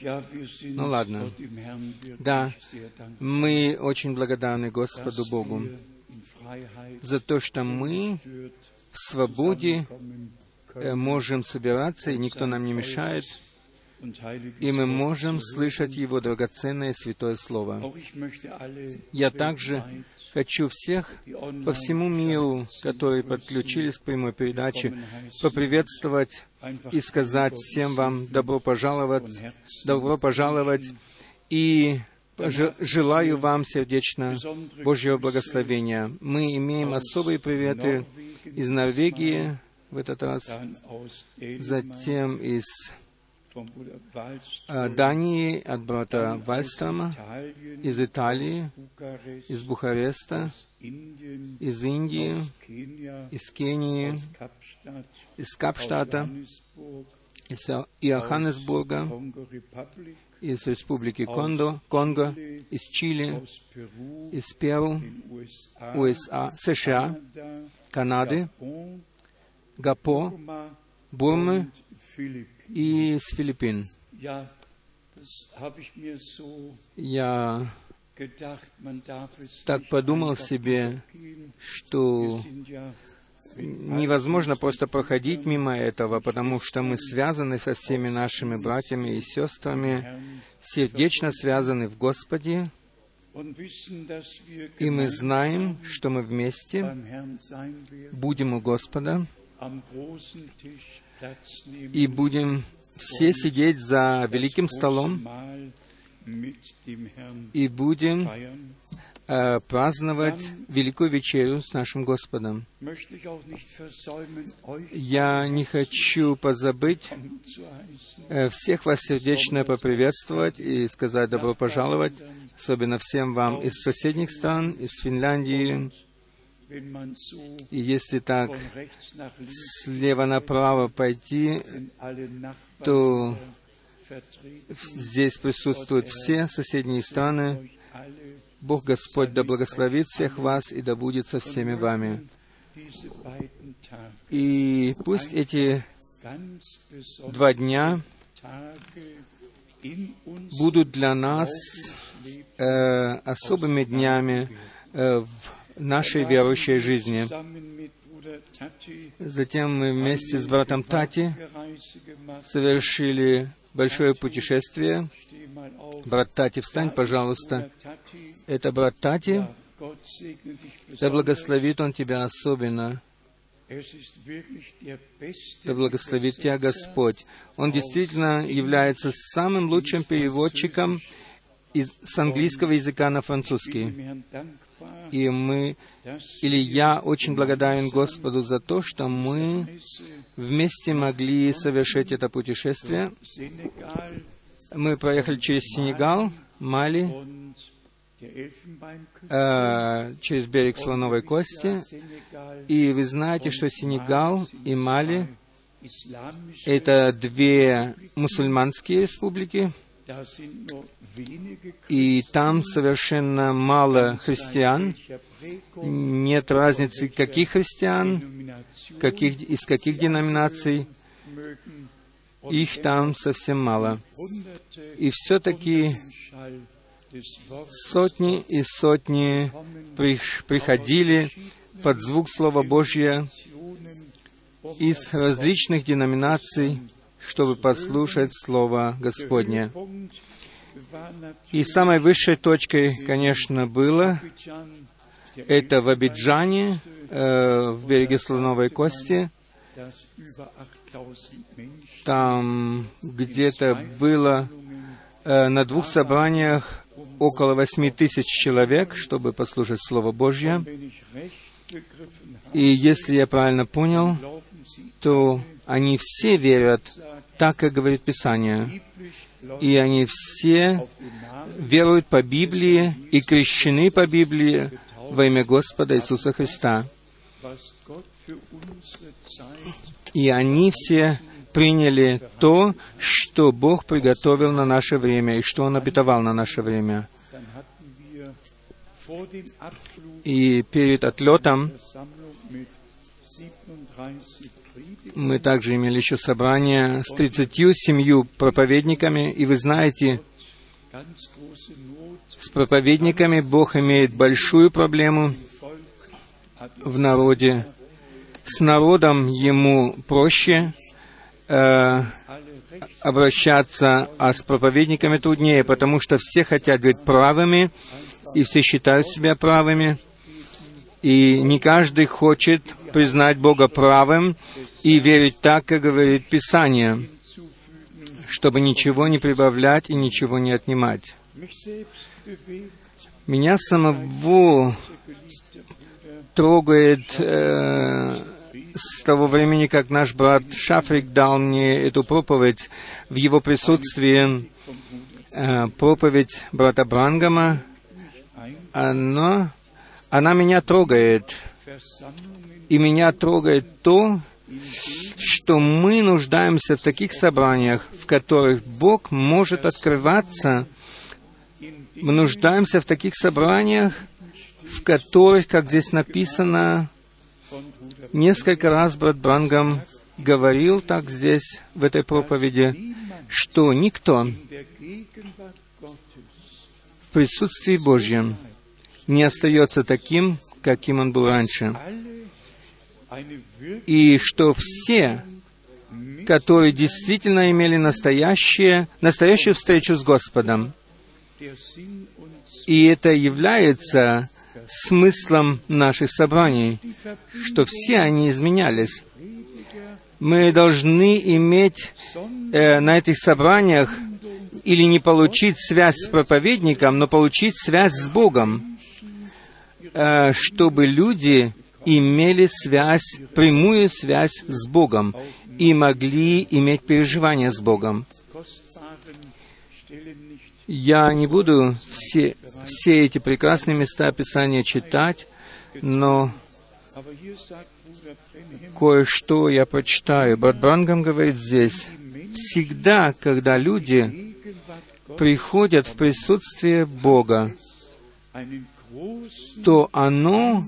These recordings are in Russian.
Ну ладно. Да, мы очень благодарны Господу Богу за то, что мы в свободе э, можем собираться, и никто нам не мешает, и мы можем слышать Его драгоценное святое Слово. Я также хочу всех по всему миру, которые подключились к прямой передаче, поприветствовать и сказать всем вам добро пожаловать, добро пожаловать и желаю вам сердечно Божьего благословения. Мы имеем особые приветы из Норвегии в этот раз, затем из Дании от брата Вальстрама, из Италии, из Бухареста, из Индии, из Кении, из Капштата, из Иоханнесбурга, из Республики Кондо, Конго, из Чили, из Перу, USA, США, Канады, Гапо, Бурмы и с Филиппин. Я так подумал себе, что невозможно просто проходить мимо этого, потому что мы связаны со всеми нашими братьями и сестрами, сердечно связаны в Господе, и мы знаем, что мы вместе будем у Господа, и будем все сидеть за великим столом и будем э, праздновать Великую Вечерю с нашим Господом. Я не хочу позабыть э, всех вас сердечно поприветствовать и сказать добро пожаловать, особенно всем вам из соседних стран, из Финляндии, и если так слева направо пойти, то здесь присутствуют все соседние страны. Бог Господь да благословит всех вас и да будет со всеми вами. И пусть эти два дня будут для нас э, особыми днями э, в нашей верующей жизни. Затем мы вместе с братом Тати совершили большое путешествие. Брат Тати, встань, пожалуйста. Это брат Тати. Да благословит он тебя особенно. Да благословит тебя Господь. Он действительно является самым лучшим переводчиком из, с английского языка на французский. И мы, или я очень благодарен Господу за то, что мы вместе могли совершить это путешествие. Мы проехали через Сенегал, Мали, э, через берег Слоновой Кости. И вы знаете, что Сенегал и Мали — это две мусульманские республики, и там совершенно мало христиан, нет разницы, каких христиан, каких, из каких деноминаций, их там совсем мало. И все-таки сотни и сотни приходили под звук Слова Божьего из различных деноминаций, чтобы послушать Слово Господне. И самой высшей точкой, конечно, было это в Абиджане, э, в береге Слоновой Кости. Там где-то было э, на двух собраниях около восьми тысяч человек, чтобы послушать Слово Божье. И если я правильно понял, то они все верят так, как говорит Писание и они все веруют по Библии и крещены по Библии во имя Господа Иисуса Христа. И они все приняли то, что Бог приготовил на наше время и что Он обетовал на наше время. И перед отлетом Мы также имели еще собрание с 37 проповедниками, и вы знаете, с проповедниками Бог имеет большую проблему в народе. С народом ему проще э, обращаться, а с проповедниками труднее, потому что все хотят быть правыми, и все считают себя правыми, и не каждый хочет признать Бога правым и верить так, как говорит Писание, чтобы ничего не прибавлять и ничего не отнимать. Меня самого трогает э, с того времени, как наш брат Шафрик дал мне эту проповедь в его присутствии, э, проповедь брата Брангама, она, она меня трогает. И меня трогает то, что мы нуждаемся в таких собраниях, в которых Бог может открываться. Мы нуждаемся в таких собраниях, в которых, как здесь написано, несколько раз брат Брангам говорил так здесь, в этой проповеди, что никто в присутствии Божьем не остается таким, каким он был раньше. И что все, которые действительно имели настоящее, настоящую встречу с Господом, и это является смыслом наших собраний, что все они изменялись. Мы должны иметь э, на этих собраниях или не получить связь с проповедником, но получить связь с Богом, э, чтобы люди имели связь, прямую связь с Богом и могли иметь переживания с Богом. Я не буду все, все эти прекрасные места Писания читать, но кое-что я прочитаю. Брат Брангам говорит здесь, всегда, когда люди приходят в присутствие Бога, то оно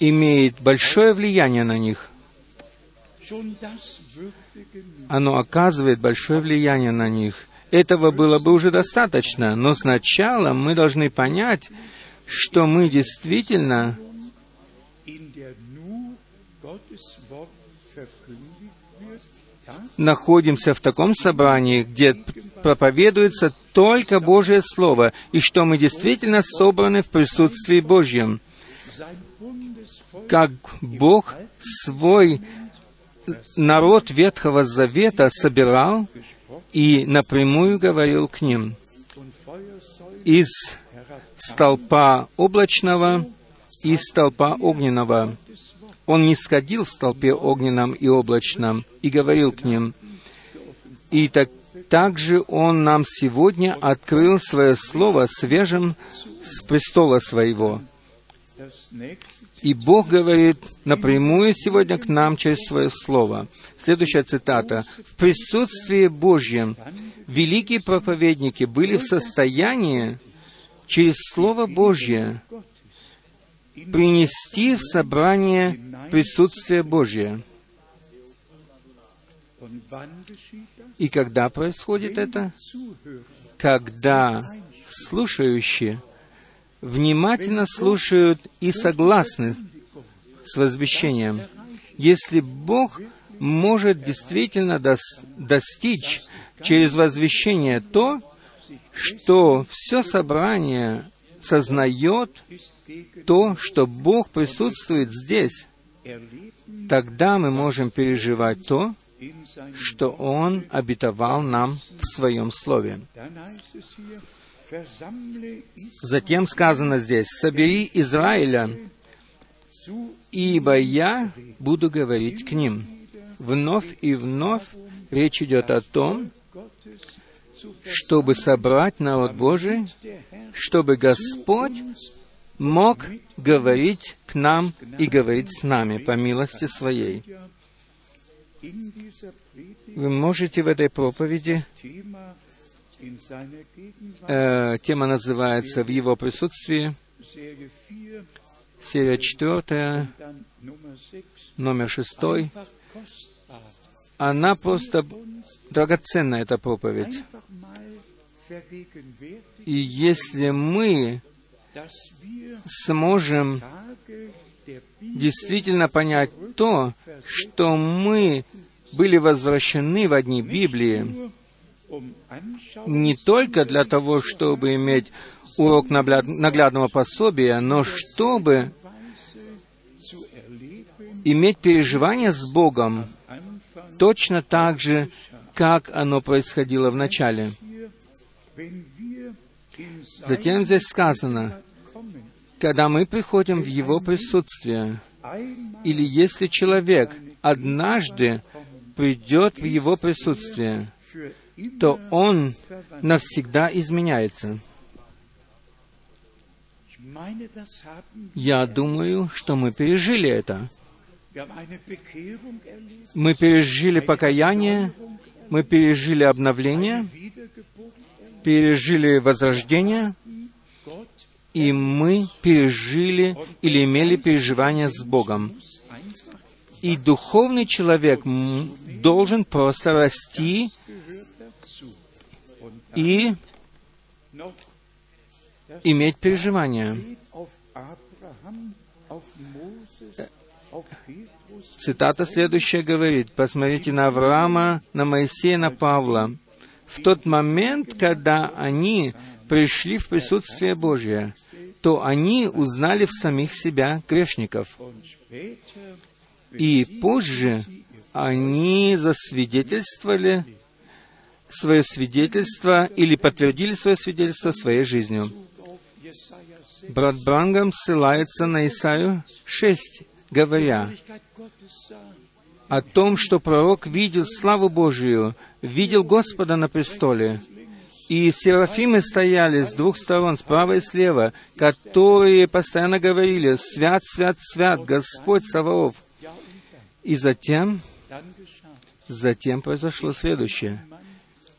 имеет большое влияние на них. Оно оказывает большое влияние на них. Этого было бы уже достаточно, но сначала мы должны понять, что мы действительно находимся в таком собрании, где проповедуется только Божье Слово, и что мы действительно собраны в присутствии Божьем. Как Бог свой народ Ветхого Завета собирал и напрямую говорил к ним из столпа облачного и столпа огненного. Он не сходил в столпе огненном и облачном и говорил к ним. И так, также Он нам сегодня открыл Свое Слово свежим с престола Своего. И Бог говорит напрямую сегодня к нам через Свое Слово. Следующая цитата. «В присутствии Божьем великие проповедники были в состоянии через Слово Божье принести в собрание присутствие Божье. И когда происходит это? Когда слушающие внимательно слушают и согласны с возвещением. Если Бог может действительно достичь через возвещение то, что все собрание сознает то, что Бог присутствует здесь, тогда мы можем переживать то, что Он обетовал нам в Своем Слове. Затем сказано здесь, «Собери Израиля, ибо я буду говорить к ним». Вновь и вновь речь идет о том, чтобы собрать народ Божий, чтобы Господь мог говорить к нам и говорить с нами по милости Своей. Вы можете в этой проповеди, э, тема называется «В Его присутствии», серия четвертая, номер шестой, она просто драгоценна, эта проповедь. И если мы сможем действительно понять то, что мы были возвращены в одни Библии, не только для того, чтобы иметь урок наглядного пособия, но чтобы иметь переживание с Богом точно так же, как оно происходило в начале. Затем здесь сказано, когда мы приходим в Его присутствие, или если человек однажды придет в Его присутствие, то он навсегда изменяется. Я думаю, что мы пережили это. Мы пережили покаяние, мы пережили обновление, пережили возрождение, и мы пережили или имели переживания с Богом. И духовный человек должен просто расти и иметь переживания. Цитата следующая говорит, посмотрите на Авраама, на Моисея, на Павла. В тот момент, когда они пришли в присутствие Божье, то они узнали в самих себя грешников. И позже они засвидетельствовали свое свидетельство или подтвердили свое свидетельство своей жизнью. Брат Брангам ссылается на Исаию 6, говоря о том, что пророк видел славу Божию, видел Господа на престоле, и серафимы стояли с двух сторон, справа и слева, которые постоянно говорили «Свят, свят, свят, Господь Саваоф». И затем, затем произошло следующее.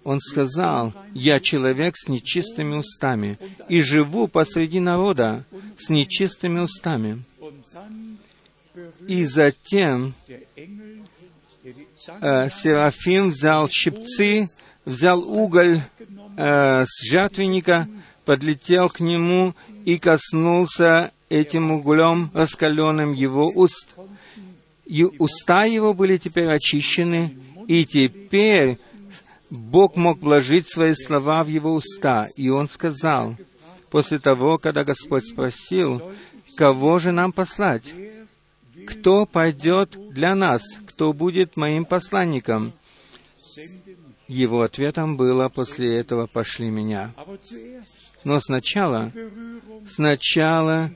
Он сказал, «Я человек с нечистыми устами, и живу посреди народа с нечистыми устами». И затем э, Серафим взял щипцы, взял уголь э, с жатвенника, подлетел к нему и коснулся этим углем, раскаленным его уст. И уста его были теперь очищены, и теперь Бог мог вложить свои слова в его уста. И он сказал, после того, когда Господь спросил, кого же нам послать? Кто пойдет для нас? Кто будет моим посланником? Его ответом было после этого «пошли меня». Но сначала, сначала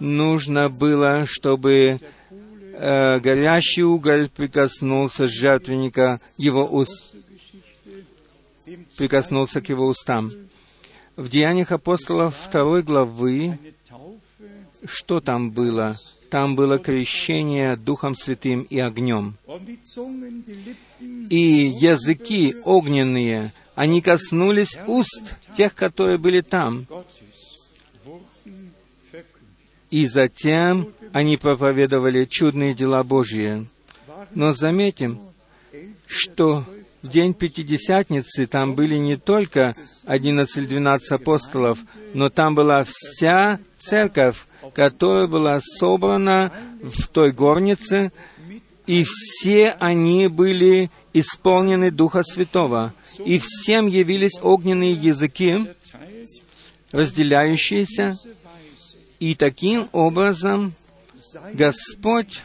нужно было, чтобы э, горящий уголь прикоснулся с жертвенника его уст, прикоснулся к его устам. В Деяниях апостолов второй главы, что там было? Там было крещение Духом Святым и огнем. И языки огненные, они коснулись уст тех, которые были там. И затем они проповедовали чудные дела Божьи. Но заметим, что в день Пятидесятницы там были не только 11-12 апостолов, но там была вся церковь, которая была собрана в той горнице, и все они были исполнены Духа Святого, и всем явились огненные языки, разделяющиеся, и таким образом Господь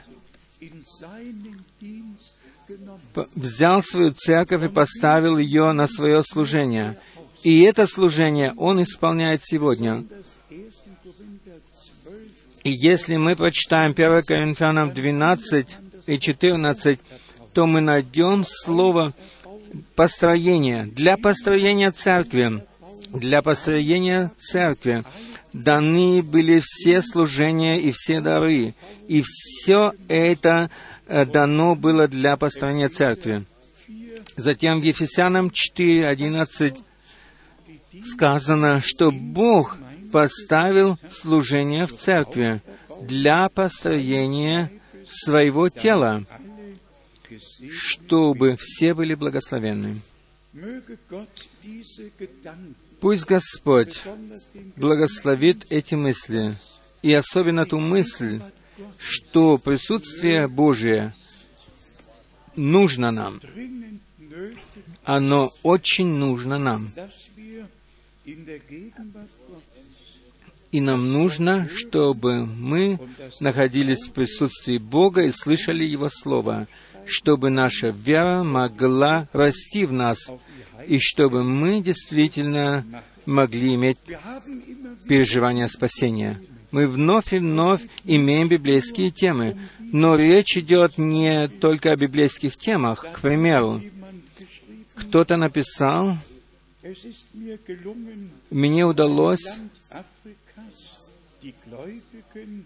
взял свою церковь и поставил ее на свое служение. И это служение Он исполняет сегодня. И если мы прочитаем 1 Коринфянам 12 и 14, то мы найдем слово построение. Для построения церкви, для построения церкви даны были все служения и все дары. И все это дано было для построения церкви. Затем в Ефесянам 4.11 сказано, что Бог поставил служение в церкви для построения своего тела. чтобы все были благословенны. Пусть Господь благословит эти мысли, и особенно ту мысль, что присутствие Божие нужно нам. Оно очень нужно нам. И нам нужно, чтобы мы находились в присутствии Бога и слышали Его Слово, чтобы наша вера могла расти в нас, и чтобы мы действительно могли иметь переживание спасения. Мы вновь и вновь имеем библейские темы, но речь идет не только о библейских темах. К примеру, кто-то написал, мне удалось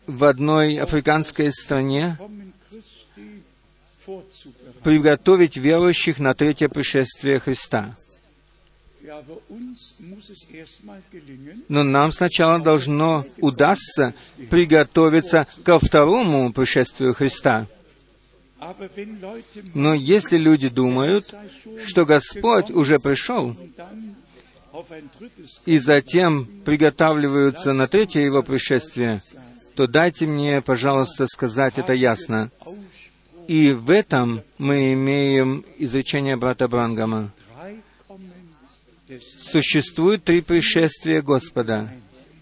в одной африканской стране приготовить верующих на третье пришествие Христа. Но нам сначала должно удастся приготовиться ко второму пришествию Христа. Но если люди думают, что Господь уже пришел, и затем приготавливаются на третье Его пришествие, то дайте мне, пожалуйста, сказать это ясно. И в этом мы имеем изречение брата Брангама. Существует три пришествия Господа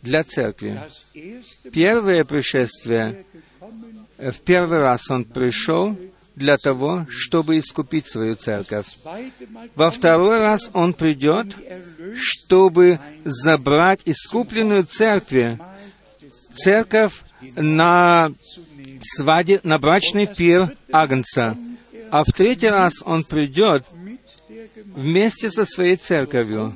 для церкви. Первое пришествие, в первый раз Он пришел для того, чтобы искупить свою церковь. Во второй раз Он придет, чтобы забрать искупленную церковь, церковь на сваде, на брачный пир Агнца. А в третий раз Он придет вместе со своей церковью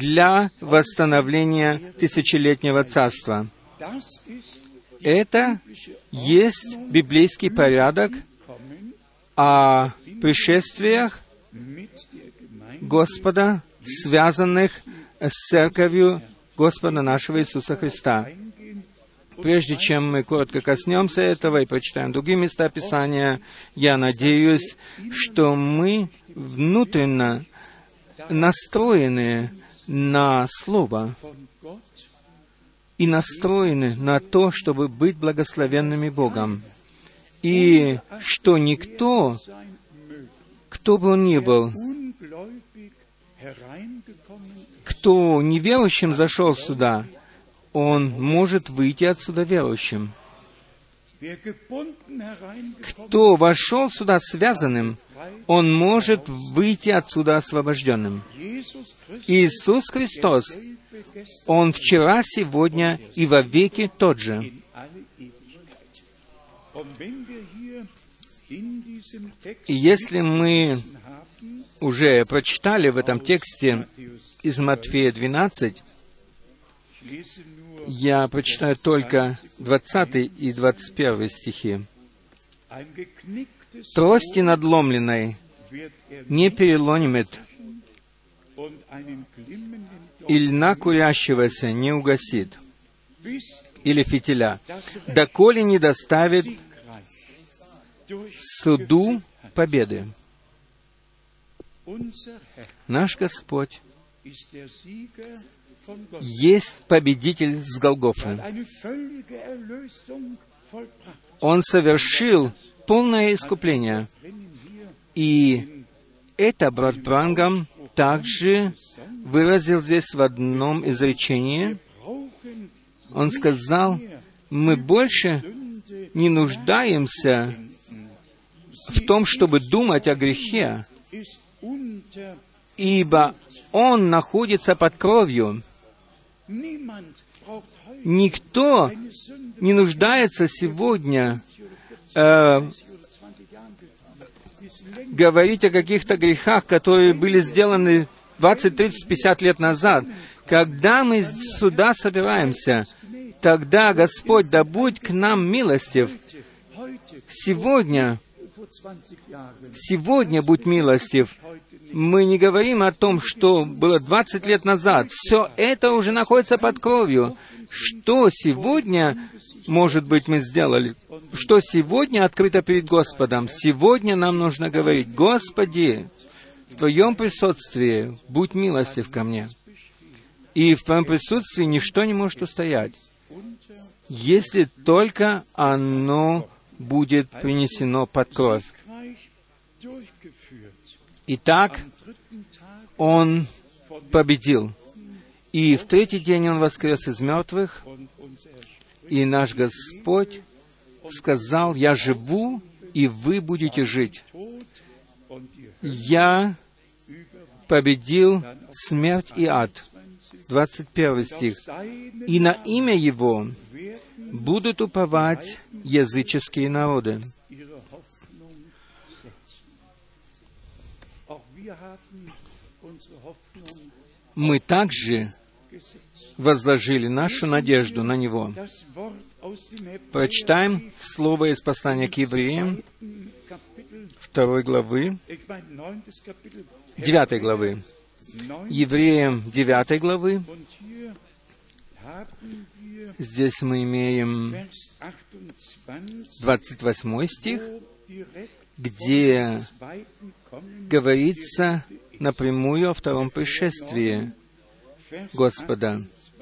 для восстановления тысячелетнего царства. Это есть библейский порядок о пришествиях Господа, связанных с церковью Господа нашего Иисуса Христа. Прежде чем мы коротко коснемся этого и прочитаем другие места Писания, я надеюсь, что мы внутренно настроены на Слово и настроены на то, чтобы быть благословенными Богом. И что никто, кто бы он ни был, кто неверующим зашел сюда, он может выйти отсюда верующим. Кто вошел сюда связанным, он может выйти отсюда освобожденным. Иисус Христос, Он вчера, сегодня и во веки тот же. И если мы уже прочитали в этом тексте из Матфея 12, я прочитаю только 20 и 21 стихи. «Трости надломленной не переломит, и льна курящегося не угасит, или фитиля, доколе не доставит суду победы. Наш Господь есть победитель с Голгофы. Он совершил полное искупление. И это брат Брангам также выразил здесь в одном изречении. Он сказал, мы больше не нуждаемся в том, чтобы думать о грехе, ибо он находится под кровью. Никто не нуждается сегодня э, говорить о каких-то грехах, которые были сделаны 20, 30, 50 лет назад. Когда мы сюда собираемся, тогда Господь, да будь к нам милостив. Сегодня, сегодня будь милостив. Мы не говорим о том, что было 20 лет назад. Все это уже находится под кровью. Что сегодня может быть, мы сделали, что сегодня открыто перед Господом. Сегодня нам нужно говорить, Господи, в Твоем присутствии будь милостив ко мне. И в Твоем присутствии ничто не может устоять, если только оно будет принесено под кровь. Итак, Он победил. И в третий день Он воскрес из мертвых, и наш Господь сказал, «Я живу, и вы будете жить. Я победил смерть и ад». 21 стих. «И на имя Его будут уповать языческие народы». Мы также возложили нашу надежду на Него. Прочитаем слово из послания к евреям, второй главы, девятой главы. Евреям девятой главы. Здесь мы имеем 28 стих, где говорится напрямую о втором пришествии Господа.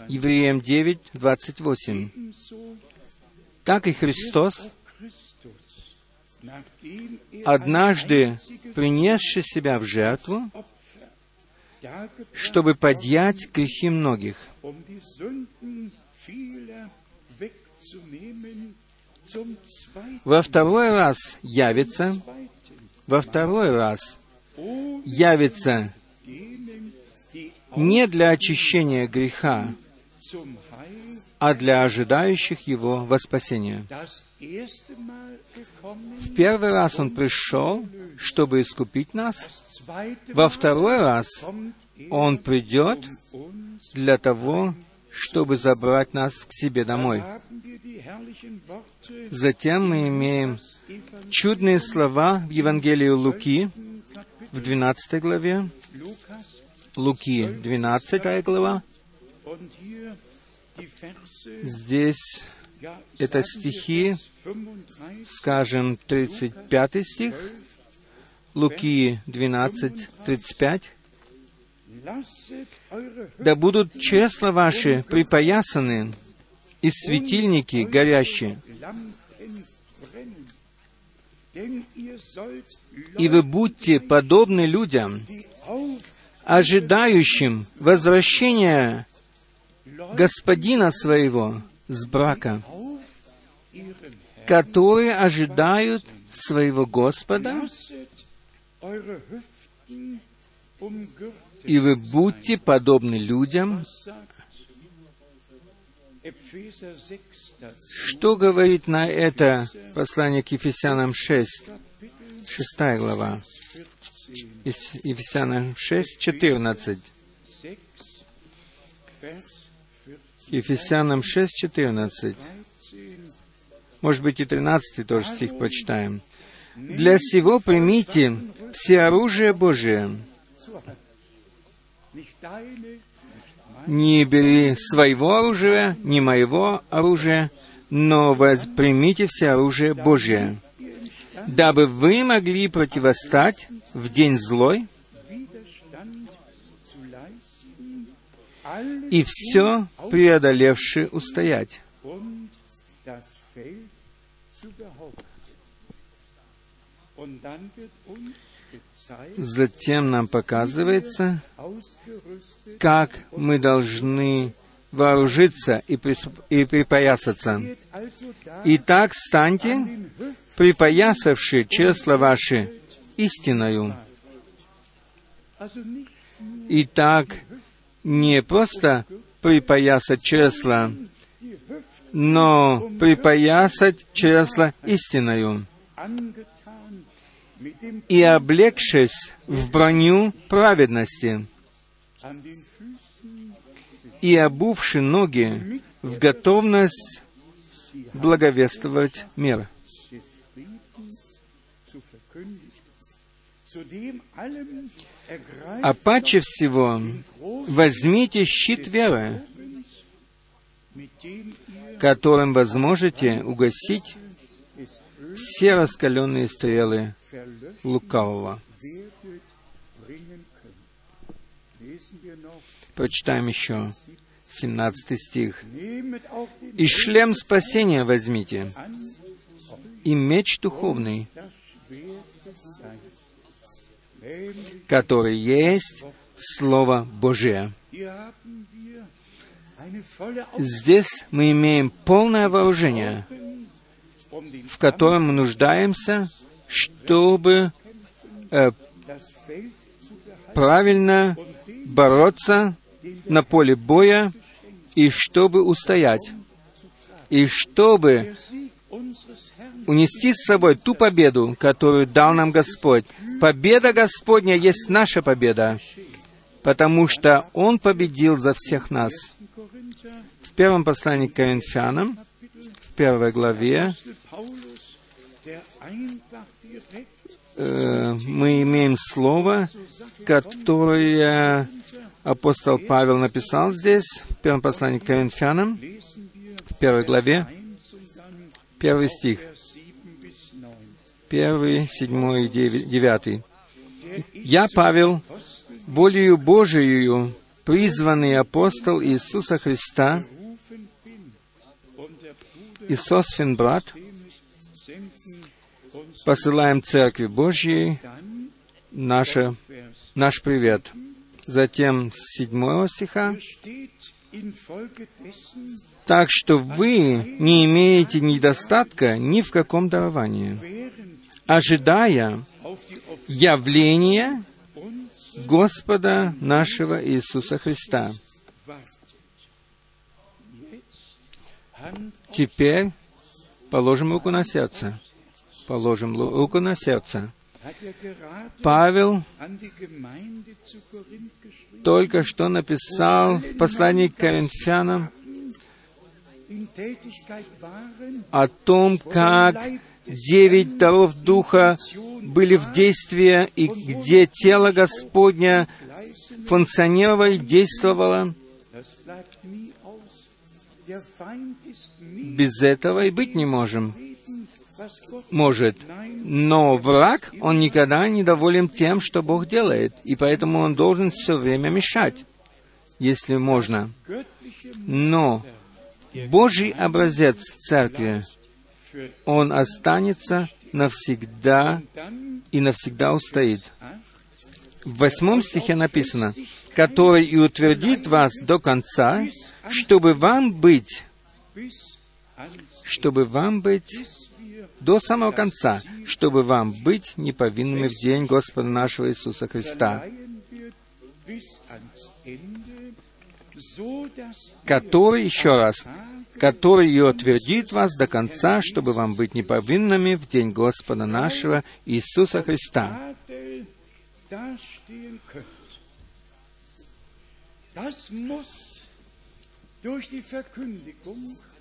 Евреям 9, 28. Так и Христос, однажды принесший себя в жертву, чтобы поднять грехи многих, во второй раз явится, во второй раз явится не для очищения греха, а для ожидающих его во спасение. В первый раз Он пришел, чтобы искупить нас. Во второй раз Он придет для того, чтобы забрать нас к себе домой. Затем мы имеем чудные слова в Евангелии Луки в 12 главе. Луки, 12 глава. Здесь это стихи, скажем, 35 стих, Луки 12, 35. «Да будут чресла ваши припоясаны, и светильники горящие, и вы будьте подобны людям, ожидающим возвращения господина своего с брака, которые ожидают своего Господа, и вы будьте подобны людям. Что говорит на это послание к Ефесянам 6, 6 глава? Ефесянам 6, 14. Ефесянам 6, 14. Может быть, и 13 тоже стих почитаем. «Для сего примите все оружие Божие. Не бери своего оружия, не моего оружия, но примите все оружие Божие, дабы вы могли противостать в день злой и все преодолевши устоять. Затем нам показывается, как мы должны вооружиться и, и припоясаться. Итак, станьте, припоясавши чесла ваши истиною. Итак, не просто припоясать чресла, но припоясать чресла истиною и облегшись в броню праведности, и обувши ноги в готовность благовествовать мир. А паче всего возьмите щит веры, которым вы сможете угасить все раскаленные стрелы лукавого. Прочитаем еще 17 стих. «И шлем спасения возьмите, и меч духовный, который есть Слово Божие». Здесь мы имеем полное вооружение, в котором мы нуждаемся, чтобы э, правильно бороться на поле боя и чтобы устоять, и чтобы унести с собой ту победу, которую дал нам Господь. Победа Господня есть наша победа, потому что Он победил за всех нас. В первом послании к Коринфянам, в первой главе, э, мы имеем слово, которое апостол Павел написал здесь, в первом послании к Коринфянам, в первой главе, первый стих, первый, седьмой, девятый. «Я, Павел, волею Божией, призванный апостол Иисуса Христа, и Сосфин брат, посылаем Церкви Божьей наше, наш привет. Затем с седьмого стиха. Так что вы не имеете недостатка ни в каком даровании, ожидая явления Господа нашего Иисуса Христа. Теперь положим руку на сердце. Положим руку на сердце. Павел только что написал в послании к Коринфянам о том, как девять даров Духа были в действии, и где тело Господня функционировало и действовало. Без этого и быть не можем может. Но враг, он никогда не доволен тем, что Бог делает, и поэтому он должен все время мешать, если можно. Но Божий образец церкви, он останется навсегда и навсегда устоит. В восьмом стихе написано, «который и утвердит вас до конца, чтобы вам быть, чтобы вам быть до самого конца, чтобы вам быть неповинными в день Господа нашего Иисуса Христа, который, еще раз, который и утвердит вас до конца, чтобы вам быть неповинными в день Господа нашего Иисуса Христа.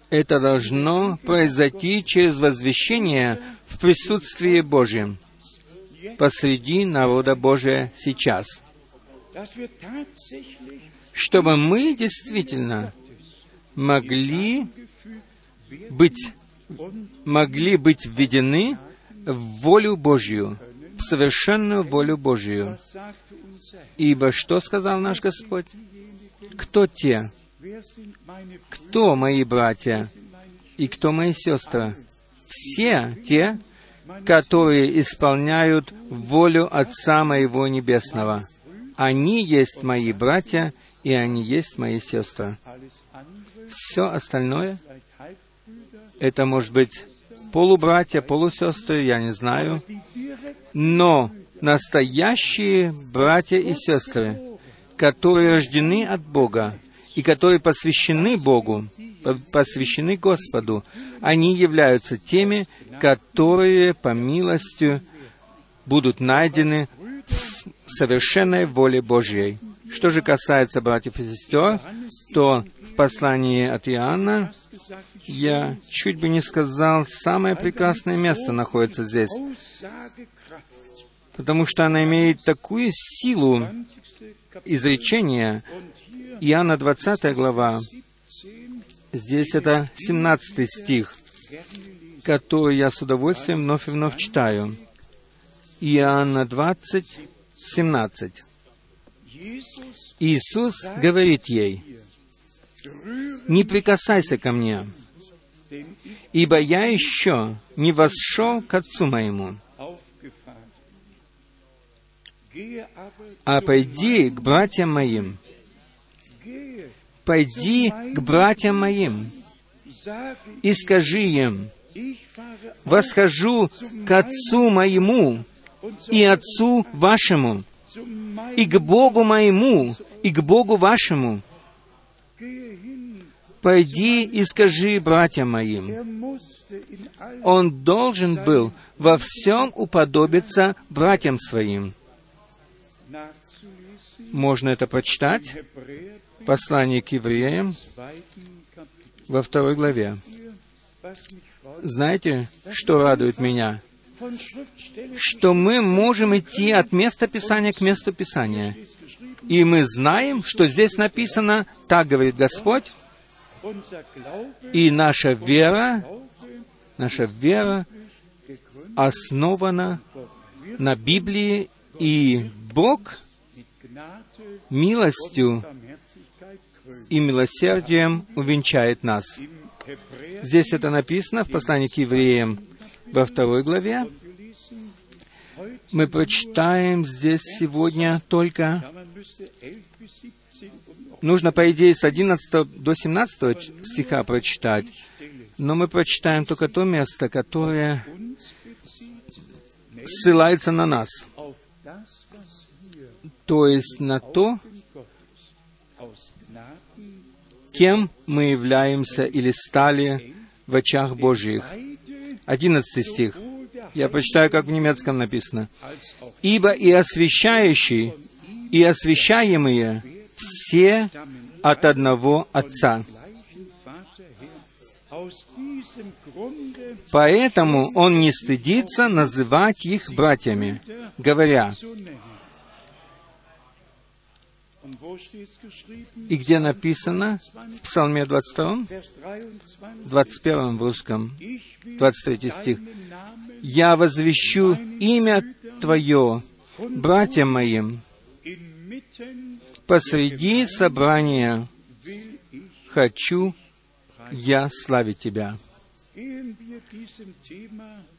Это должно произойти через возвещение в присутствии Божьем посреди народа Божия сейчас. Чтобы мы действительно могли быть, могли быть введены в волю Божью, в совершенную волю Божью. Ибо что сказал наш Господь? Кто те, кто мои братья и кто мои сестры? Все те, которые исполняют волю Отца моего Небесного. Они есть мои братья, и они есть мои сестры. Все остальное, это может быть полубратья, полусестры, я не знаю, но настоящие братья и сестры, которые рождены от Бога, и которые посвящены Богу, посвящены Господу, они являются теми, которые по милости будут найдены в совершенной воле Божьей. Что же касается братьев и сестер, то послании от Иоанна я чуть бы не сказал, самое прекрасное место находится здесь, потому что она имеет такую силу изречения, Иоанна 20 глава, Здесь это 17 стих, который я с удовольствием вновь и вновь читаю. Иоанна 20, 17. Иисус говорит ей, «Не прикасайся ко мне, ибо я еще не восшел к Отцу моему, а пойди к братьям моим, пойди к братьям моим и скажи им, восхожу к Отцу моему и Отцу вашему, и к Богу моему, и к Богу вашему. Пойди и скажи братьям моим. Он должен был во всем уподобиться братьям своим. Можно это прочитать послание к евреям во второй главе. Знаете, что радует меня? Что мы можем идти от места Писания к месту Писания. И мы знаем, что здесь написано, так говорит Господь, и наша вера, наша вера основана на Библии, и Бог милостью и милосердием увенчает нас. Здесь это написано в послании к евреям во второй главе. Мы прочитаем здесь сегодня только... Нужно, по идее, с 11 до 17 стиха прочитать, но мы прочитаем только то место, которое ссылается на нас, то есть на то, кем мы являемся или стали в очах Божьих. Одиннадцатый стих. Я прочитаю, как в немецком написано. «Ибо и освящающий, и освящаемые все от одного Отца». Поэтому он не стыдится называть их братьями, говоря, и где написано в Псалме 22, 21 в русском, 23 стих, «Я возвещу имя Твое братьям моим посреди собрания хочу я славить Тебя».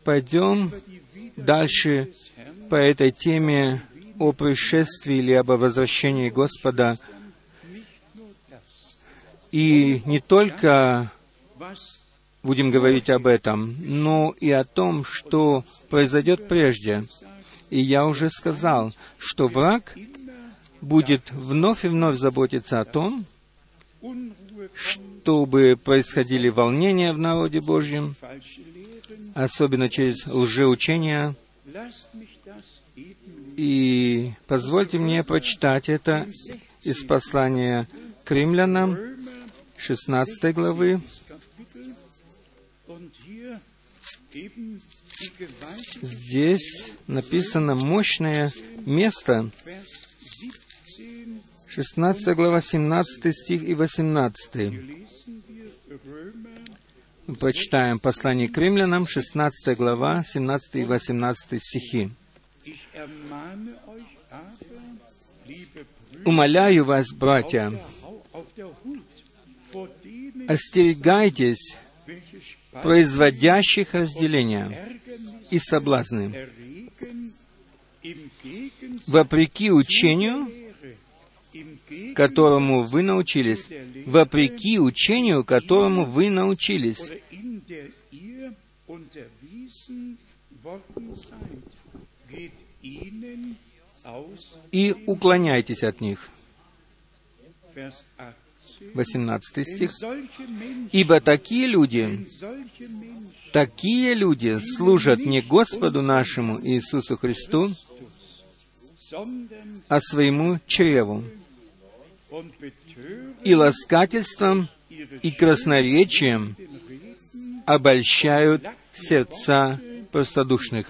Пойдем дальше по этой теме о пришествии или об возвращении Господа. И не только будем говорить об этом, но и о том, что произойдет прежде. И я уже сказал, что враг будет вновь и вновь заботиться о том, чтобы происходили волнения в народе Божьем, особенно через лжеучения, и позвольте мне прочитать это из послания к римлянам, 16 главы. Здесь написано мощное место, 16 глава, 17 стих и 18. Мы прочитаем послание к римлянам, 16 глава, 17 и 18 стихи. Умоляю вас, братья, остерегайтесь производящих разделения и соблазны, вопреки учению, которому вы научились, вопреки учению, которому вы научились, и уклоняйтесь от них. 18 стих. «Ибо такие люди, такие люди служат не Господу нашему Иисусу Христу, а своему чреву, и ласкательством и красноречием обольщают сердца простодушных.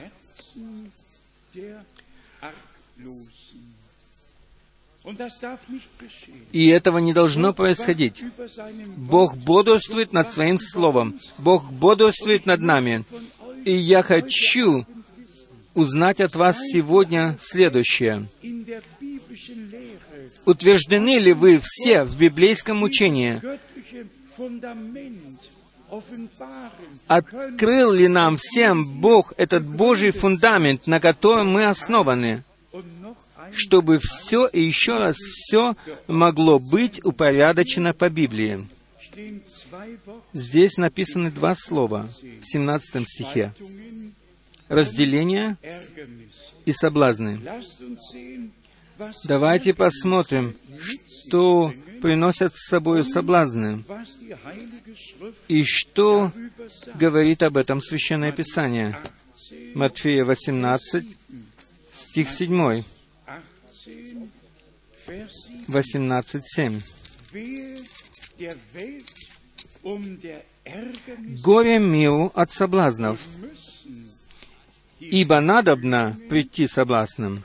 И этого не должно происходить. Бог бодрствует над Своим Словом. Бог бодрствует над нами. И я хочу узнать от вас сегодня следующее. Утверждены ли вы все в библейском учении? Открыл ли нам всем Бог этот Божий фундамент, на котором мы основаны? чтобы все и еще раз все могло быть упорядочено по Библии. Здесь написаны два слова в 17 стихе. Разделение и соблазны. Давайте посмотрим, что приносят с собой соблазны и что говорит об этом Священное Писание. Матфея 18, стих 7. 18.7. Горе миру от соблазнов, ибо надобно прийти соблазном.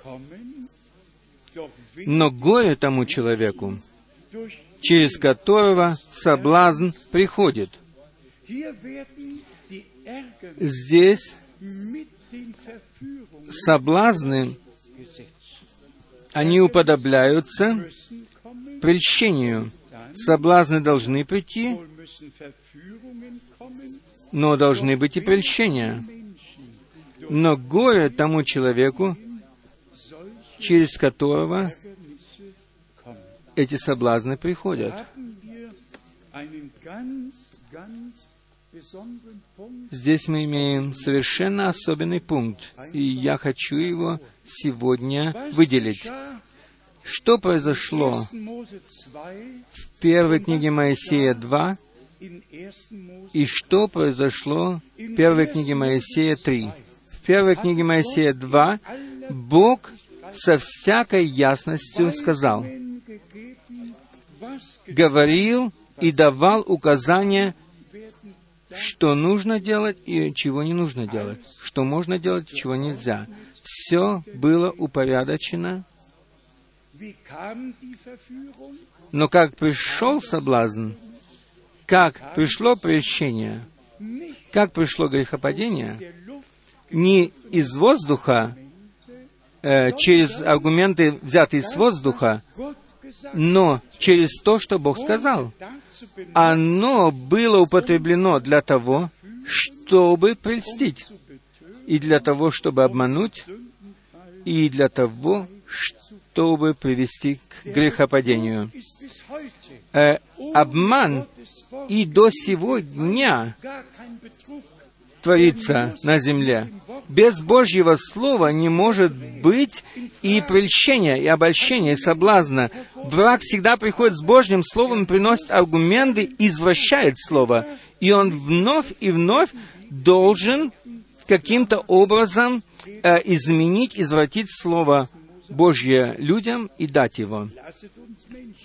Но горе тому человеку, через которого соблазн приходит. Здесь соблазны они уподобляются прельщению. Соблазны должны прийти, но должны быть и прельщения. Но горе тому человеку, через которого эти соблазны приходят. Здесь мы имеем совершенно особенный пункт, и я хочу его сегодня выделить. Что произошло в первой книге Моисея 2 и что произошло в первой книге Моисея 3? В первой книге Моисея 2 Бог со всякой ясностью сказал, говорил и давал указания что нужно делать и чего не нужно делать, что можно делать и чего нельзя. Все было упорядочено. Но как пришел соблазн, как пришло прещение, как пришло грехопадение, не из воздуха, э, через аргументы, взятые из воздуха, но через то, что Бог сказал оно было употреблено для того, чтобы прельстить, и для того, чтобы обмануть, и для того, чтобы привести к грехопадению. Э, обман и до сего дня творится на земле. Без Божьего Слова не может быть и прельщения, и обольщения, и соблазна. Враг всегда приходит с Божьим Словом, приносит аргументы, извращает Слово. И он вновь и вновь должен каким-то образом э, изменить, извратить Слово Божье людям и дать его.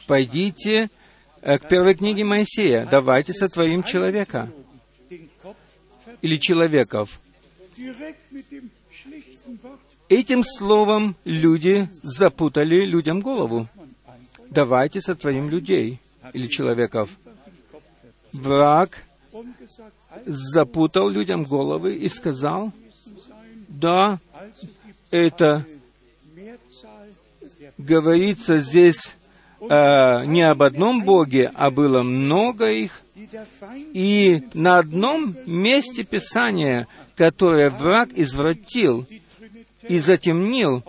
Пойдите э, к первой книге Моисея. Давайте сотворим человека или человеков. Этим словом люди запутали людям голову. Давайте сотворим людей или человеков. Враг запутал людям головы и сказал, да, это говорится здесь э, не об одном Боге, а было много их, и на одном месте Писания, которое враг извратил и затемнил,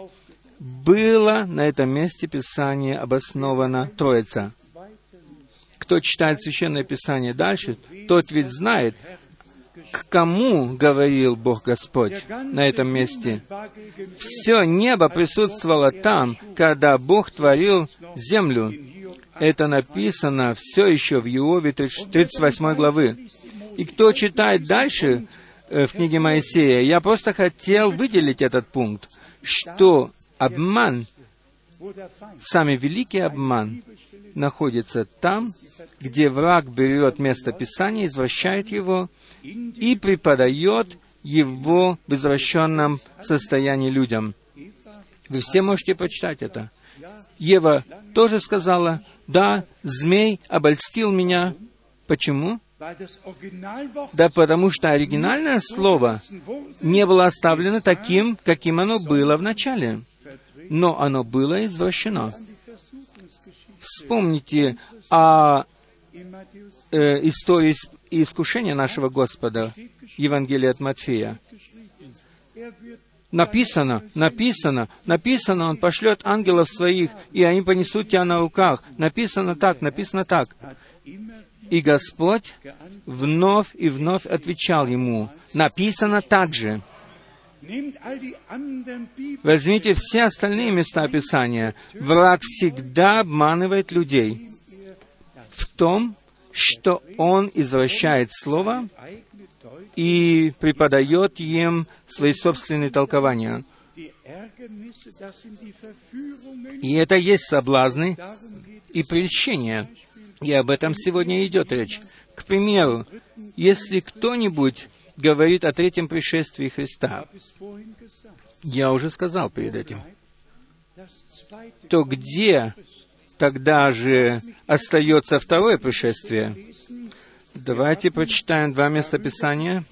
было на этом месте Писания обоснована Троица. Кто читает Священное Писание дальше, тот ведь знает, к кому говорил Бог Господь на этом месте. Все небо присутствовало там, когда Бог творил землю. Это написано все еще в Иове 38 главы. И кто читает дальше э, в книге Моисея, я просто хотел выделить этот пункт, что обман, самый великий обман, находится там, где враг берет место Писания, извращает его и преподает его в извращенном состоянии людям. Вы все можете прочитать это. Ева тоже сказала, да, змей обольстил меня. Почему? Да потому что оригинальное слово не было оставлено таким, каким оно было в начале, но оно было извращено. Вспомните о э, истории искушения нашего Господа, Евангелие от Матфея. Написано, написано, написано, Он пошлет ангелов своих, и они понесут тебя на руках. Написано так, написано так. И Господь вновь и вновь отвечал ему, написано так же. Возьмите все остальные места Писания. Враг всегда обманывает людей в том, что он извращает Слово и преподает им свои собственные толкования. И это есть соблазны и прельщения. И об этом сегодня идет речь. К примеру, если кто-нибудь говорит о третьем пришествии Христа, я уже сказал перед этим, то где тогда же остается второе пришествие? Давайте прочитаем два места Писания.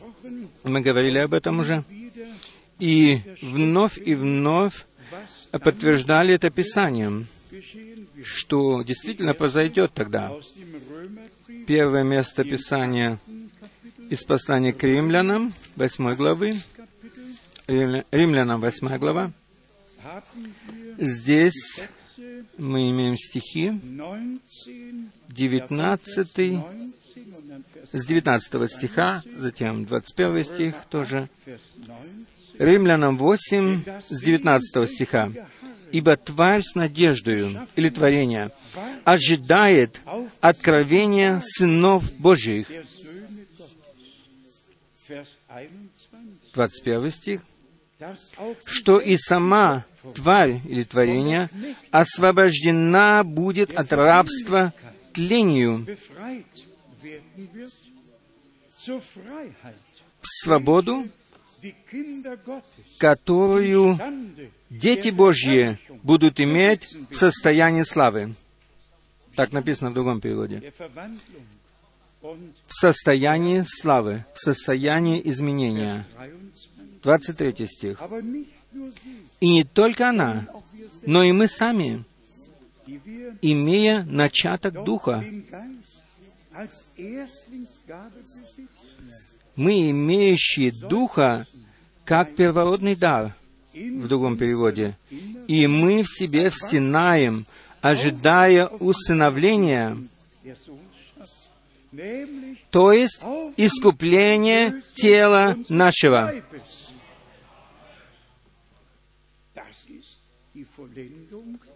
Мы говорили об этом уже. И вновь и вновь подтверждали это Писанием, что действительно произойдет тогда. Первое место Писания из послания к римлянам, 8 главы, римлянам 8 глава. Здесь мы имеем стихи 19, с 19 стиха, затем 21 стих тоже. Римлянам 8, с 19 стиха. «Ибо тварь с надеждою, или творение, ожидает откровения сынов Божьих». 21 стих. «Что и сама тварь или творение освобождена будет от рабства тлению свободу, которую дети Божьи будут иметь в состоянии славы. Так написано в другом переводе. В состоянии славы, в состоянии изменения. 23 стих. И не только она, но и мы сами, имея начаток Духа, мы, имеющие Духа, как первородный дар, в другом переводе, и мы в себе встинаем, ожидая усыновления, то есть искупление тела нашего.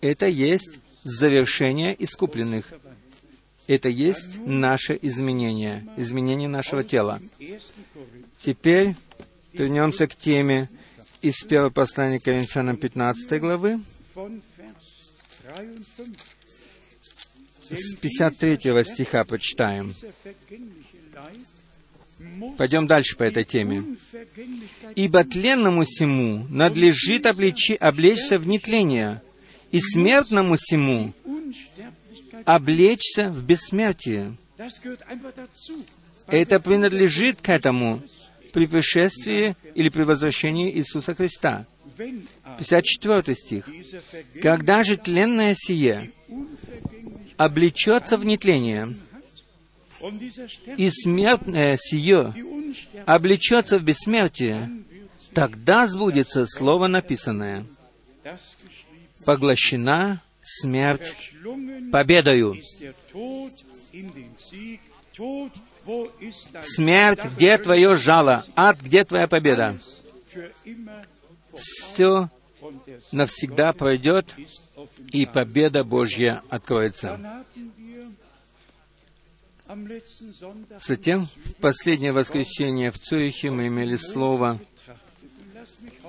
Это есть завершение искупленных. Это есть наше изменение, изменение нашего тела. Теперь вернемся к теме из первого послания Коринфянам 15 главы. С 53 стиха почитаем. Пойдем дальше по этой теме. «Ибо тленному сему надлежит облечи, облечься в нетление, и смертному сему облечься в бессмертие. Это принадлежит к этому при пришествии или при возвращении Иисуса Христа. 54 стих. «Когда же тленное сие облечется в нетление, и смертное сие облечется в бессмертие, тогда сбудется слово написанное. Поглощена смерть победою. Смерть, где твое жало? Ад, где твоя победа? Все навсегда пройдет, и победа Божья откроется. Затем, в последнее воскресенье в Цюрихе мы имели слово,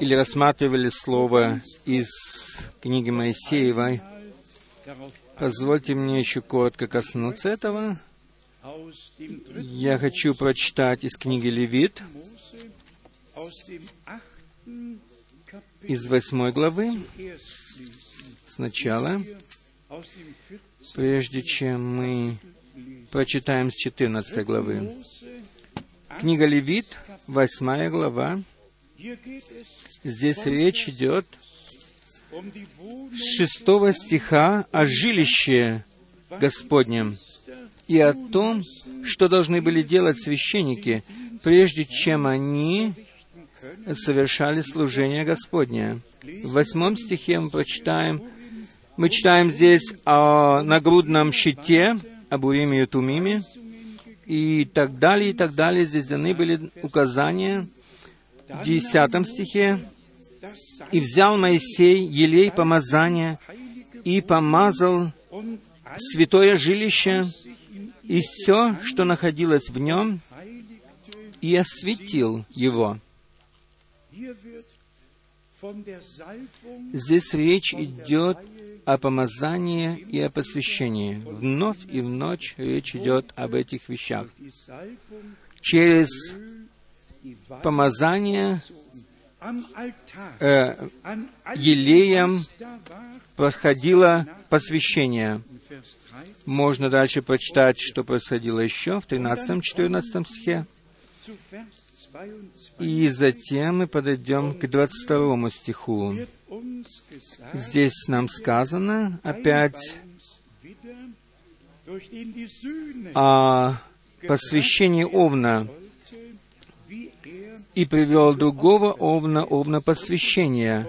или рассматривали слово из книги Моисеевой. Позвольте мне еще коротко коснуться этого. Я хочу прочитать из книги Левит, из восьмой главы, сначала. прежде чем мы прочитаем с 14 главы. Книга Левит, 8 глава. Здесь речь идет с 6 стиха о жилище Господнем и о том, что должны были делать священники, прежде чем они совершали служение Господне. В восьмом стихе мы прочитаем, мы читаем здесь о нагрудном щите, об Уриме и Тумиме, и так далее, и так далее. Здесь даны были указания в десятом стихе. «И взял Моисей елей помазания и помазал святое жилище и все, что находилось в нем, и осветил его». Здесь речь идет о помазании и о посвящении. Вновь и в ночь речь идет об этих вещах. Через помазание э, елеем происходило посвящение. Можно дальше прочитать, что происходило еще в 13-14 стихе. И затем мы подойдем к 22 стиху. Здесь нам сказано опять о посвящении Овна и привел другого Овна, Овна посвящения.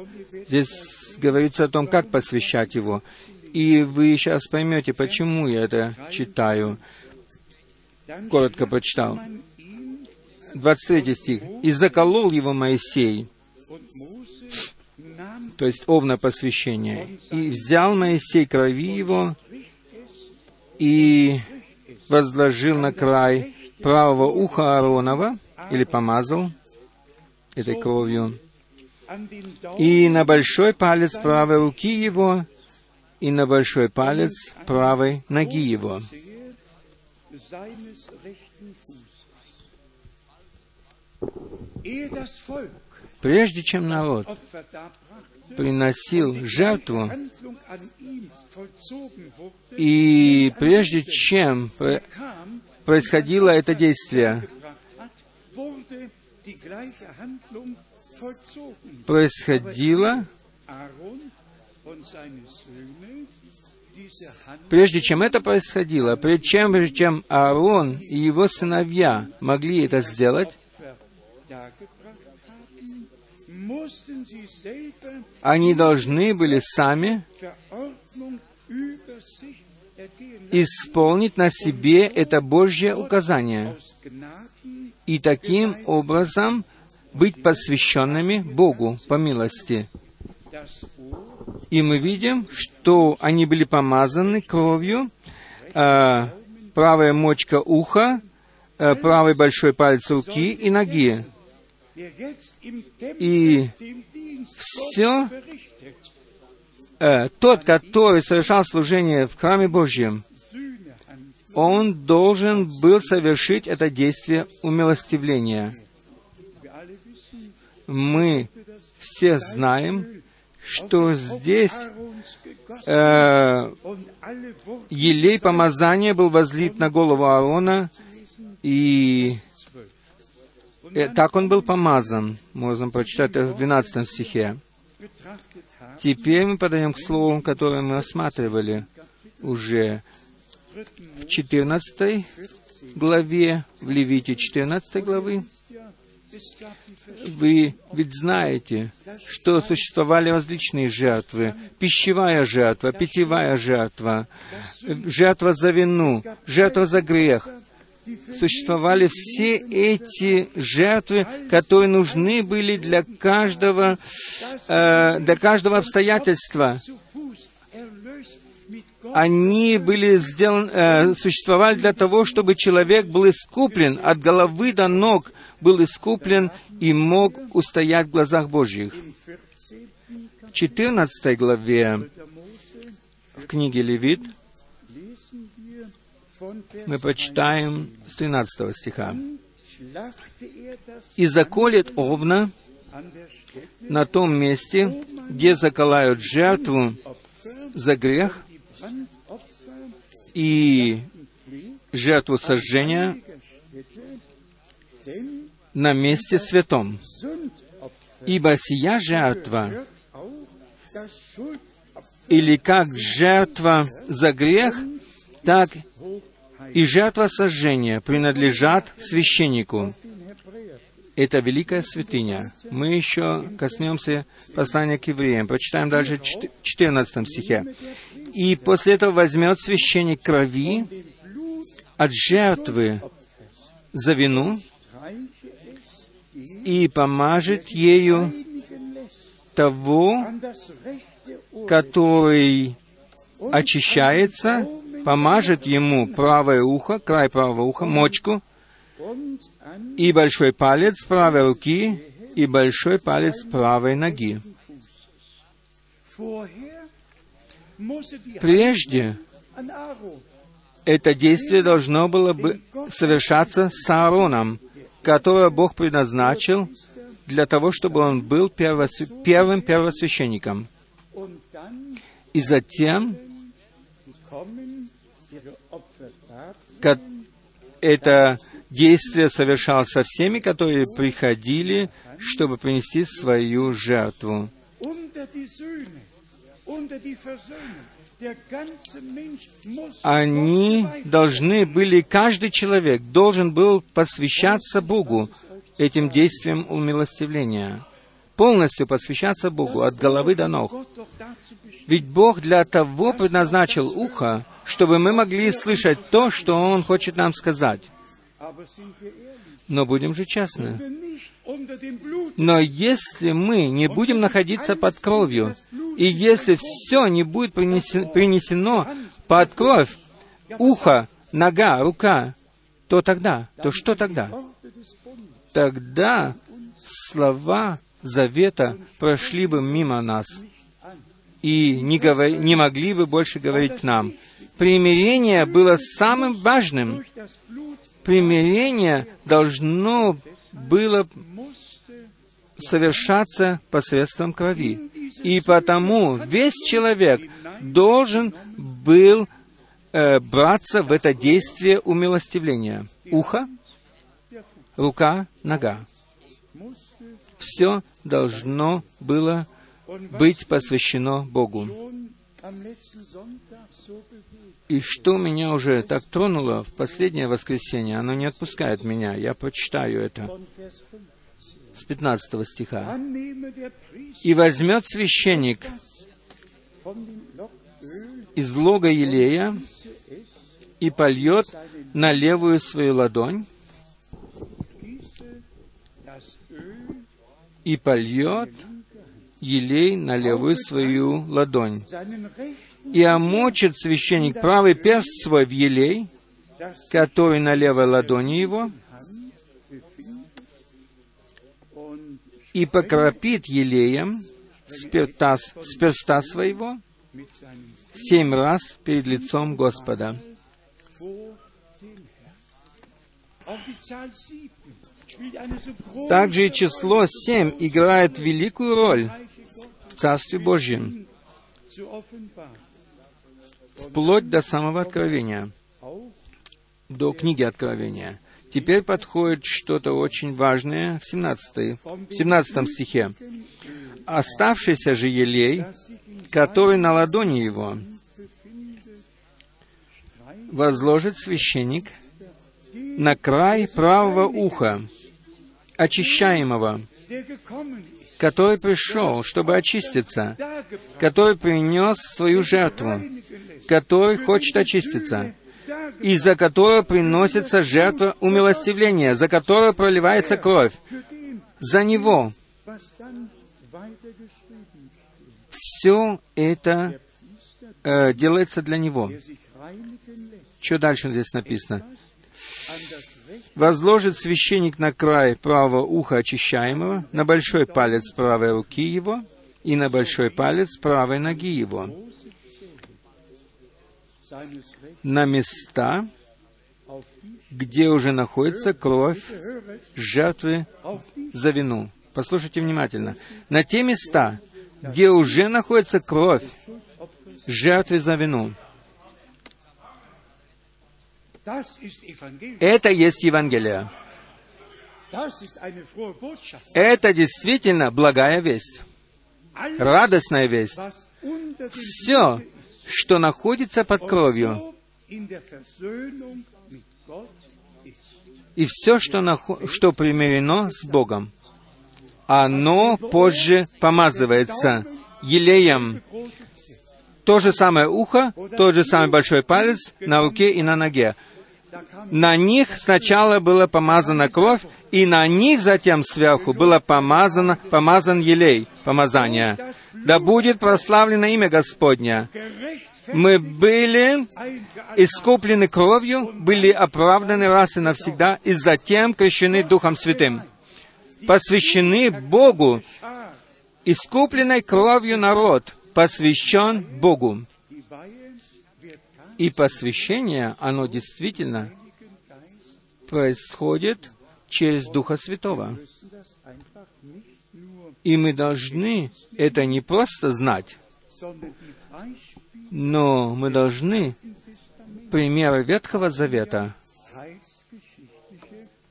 Здесь говорится о том, как посвящать его. И вы сейчас поймете, почему я это читаю. Коротко прочитал. 23 стих. «И заколол его Моисей, то есть овна посвящения, и взял Моисей крови его и возложил на край правого уха Ааронова, или помазал этой кровью, и на большой палец правой руки его, и на большой палец правой ноги его. Прежде чем народ приносил жертву, и прежде чем происходило это действие, происходило, прежде чем это происходило, прежде чем, Аарон и его сыновья могли это сделать, они должны были сами исполнить на себе это Божье указание и таким образом быть посвященными Богу по милости. И мы видим, что они были помазаны кровью, э, правая мочка уха, э, правый большой палец руки и ноги. И все, э, тот, который совершал служение в храме Божьем, он должен был совершить это действие умилостивления. Мы все знаем, что здесь э, елей помазания был возлит на голову Аарона, и э, так он был помазан. Можно прочитать это в 12 стихе. Теперь мы подаем к слову, которое мы осматривали уже в 14 главе, в Левите 14 главы. Вы ведь знаете, что существовали различные жертвы. Пищевая жертва, питьевая жертва, жертва за вину, жертва за грех. Существовали все эти жертвы, которые нужны были для каждого, э, для каждого обстоятельства они были сделаны, э, существовали для того, чтобы человек был искуплен от головы до ног, был искуплен и мог устоять в глазах Божьих. В 14 главе в книге Левит мы прочитаем с 13 стиха. «И заколет овна на том месте, где заколают жертву за грех, и жертву сожжения на месте святом. Ибо сия жертва, или как жертва за грех, так и жертва сожжения принадлежат священнику. Это великая святыня. Мы еще коснемся послания к евреям. Прочитаем дальше 14 стихе. «И после этого возьмет священник крови от жертвы за вину и помажет ею того, который очищается, помажет ему правое ухо, край правого уха, мочку, и большой палец правой руки, и большой палец правой ноги. Прежде это действие должно было бы совершаться с Аароном, которого Бог предназначил для того, чтобы он был первым первосвященником. И затем это действие совершалось со всеми, которые приходили, чтобы принести свою жертву. Они должны были, каждый человек должен был посвящаться Богу этим действием умилостивления, полностью посвящаться Богу от головы до ног. Ведь Бог для того предназначил ухо, чтобы мы могли слышать то, что Он хочет нам сказать. Но будем же честны. Но если мы не будем находиться под кровью, и если все не будет принесено под кровь, ухо, нога, рука, то тогда, то что тогда? Тогда слова завета прошли бы мимо нас и не, говор... не могли бы больше говорить к нам. Примирение было самым важным. Примирение должно было совершаться посредством крови. И потому весь человек должен был э, браться в это действие умилостивления. Ухо, рука, нога. Все должно было быть посвящено Богу. И что меня уже так тронуло в последнее воскресенье, оно не отпускает меня. Я прочитаю это с 15 стиха. «И возьмет священник из лога елея и польет на левую свою ладонь, и польет елей на левую свою ладонь. И омочит священник правый перст свой в елей, который на левой ладони его, и покропит елеем с перста, с перста своего семь раз перед лицом Господа. Также и число семь играет великую роль в Царстве Божьем, вплоть до самого Откровения, до книги Откровения. Теперь подходит что-то очень важное в 17, в 17 стихе. «Оставшийся же елей, который на ладони его, возложит священник на край правого уха, очищаемого, который пришел, чтобы очиститься, который принес свою жертву, который хочет очиститься и за которое приносится жертва умилостивления, за которое проливается кровь. За него. Все это э, делается для него. Что дальше здесь написано? Возложит священник на край правого уха очищаемого, на большой палец правой руки его и на большой палец правой ноги его на места, где уже находится кровь жертвы за вину. Послушайте внимательно. На те места, где уже находится кровь жертвы за вину. Это есть Евангелие. Это действительно благая весть, радостная весть. Все, что находится под кровью, и все, что, нахо- что примирено с Богом, оно позже помазывается елеем. То же самое ухо, тот же самый большой палец на руке и на ноге. На них сначала была помазана кровь, и на них затем сверху было помазано, помазан елей, помазание. Да будет прославлено имя Господня. Мы были искуплены кровью, были оправданы раз и навсегда, и затем крещены Духом Святым. Посвящены Богу. Искупленной кровью народ посвящен Богу. И посвящение, оно действительно происходит через Духа Святого. И мы должны это не просто знать, но мы должны примеры Ветхого Завета,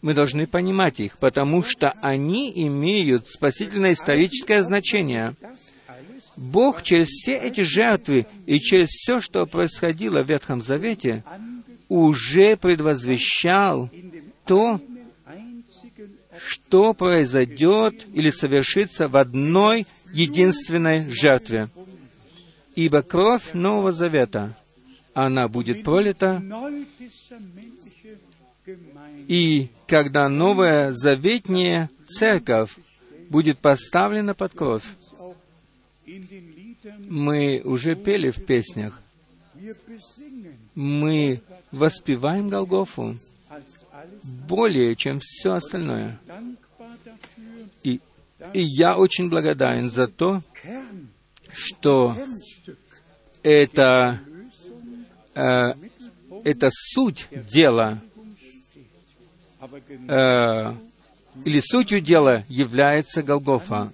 мы должны понимать их, потому что они имеют спасительное историческое значение. Бог через все эти жертвы и через все, что происходило в Ветхом Завете, уже предвозвещал то, что произойдет или совершится в одной единственной жертве. Ибо кровь Нового Завета, она будет пролита, и когда новая заветняя церковь будет поставлена под кровь, мы уже пели в песнях, мы воспеваем Голгофу более, чем все остальное. И, и я очень благодарен за то, что это, э, это суть дела, э, или сутью дела является Голгофа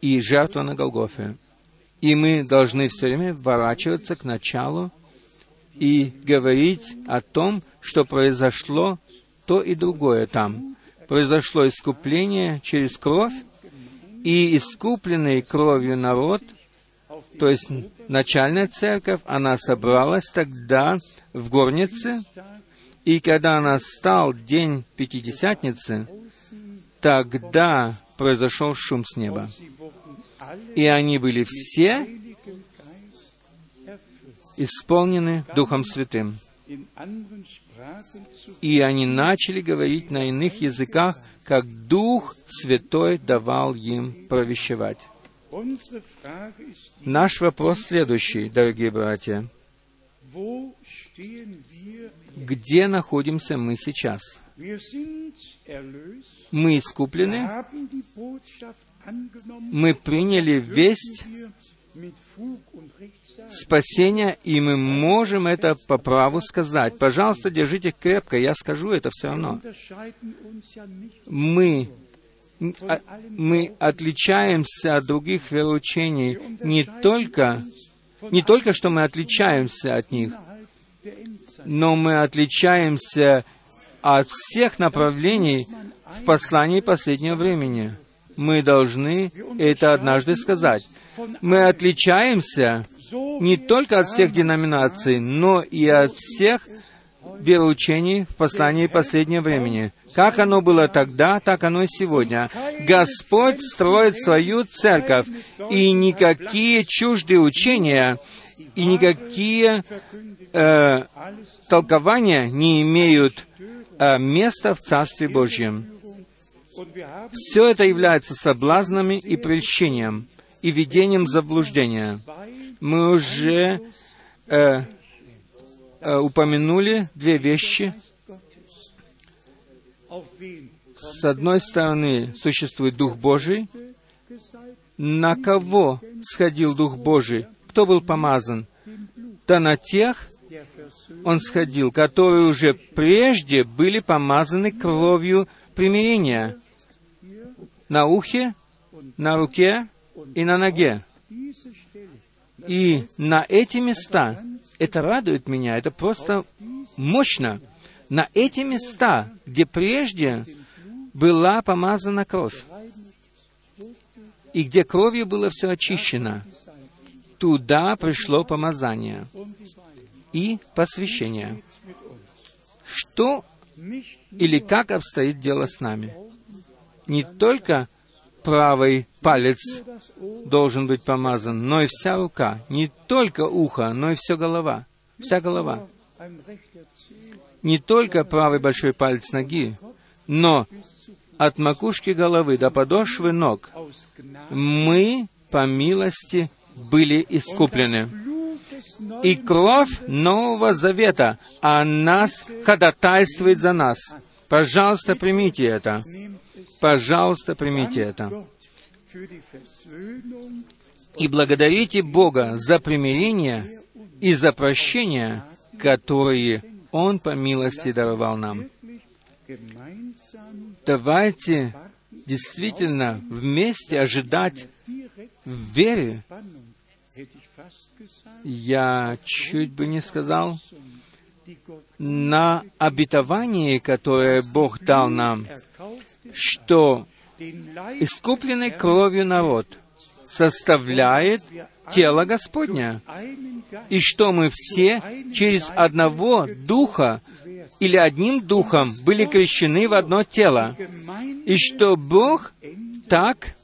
и жертва на Голгофе. И мы должны все время ворачиваться к началу и говорить о том, что произошло то и другое там. Произошло искупление через кровь, и искупленный кровью народ, то есть начальная церковь, она собралась тогда в горнице, и когда настал день Пятидесятницы, тогда произошел шум с неба. И они были все исполнены Духом Святым. И они начали говорить на иных языках, как Дух Святой давал им провещевать. Наш вопрос следующий, дорогие братья. Где находимся мы сейчас? Мы искуплены, мы приняли весть спасения, и мы можем это по праву сказать. Пожалуйста, держите крепко, я скажу это все равно. Мы а, мы отличаемся от других вероучений не только, не только, что мы отличаемся от них, но мы отличаемся от всех направлений в послании последнего времени. Мы должны это однажды сказать. Мы отличаемся не только от всех деноминаций, но и от всех вероучений в послании последнего времени. Как оно было тогда, так оно и сегодня. Господь строит свою церковь, и никакие чуждые учения и никакие э, толкования не имеют э, места в Царстве Божьем. Все это является соблазнами и прельщением, и ведением заблуждения. Мы уже э, э, упомянули две вещи. С одной стороны, существует Дух Божий. На кого сходил Дух Божий? Кто был помазан? Да на тех он сходил, которые уже прежде были помазаны кровью примирения на ухе, на руке и на ноге. И на эти места, это радует меня, это просто мощно. На эти места, где прежде была помазана кровь, и где кровью было все очищено, туда пришло помазание и посвящение. Что или как обстоит дело с нами? Не только правый палец должен быть помазан, но и вся рука. Не только ухо, но и вся голова. Вся голова. Не только правый большой палец ноги, но от макушки головы до подошвы ног мы по милости были искуплены. И кровь Нового Завета о нас ходатайствует за нас. Пожалуйста, примите это. Пожалуйста, примите это. И благодарите Бога за примирение и за прощение, которые Он по милости даровал нам. Давайте действительно вместе ожидать в вере. Я чуть бы не сказал, на обетовании, которое Бог дал нам, что искупленный кровью народ составляет тело Господня, и что мы все через одного Духа или одним Духом были крещены в одно тело, и что Бог так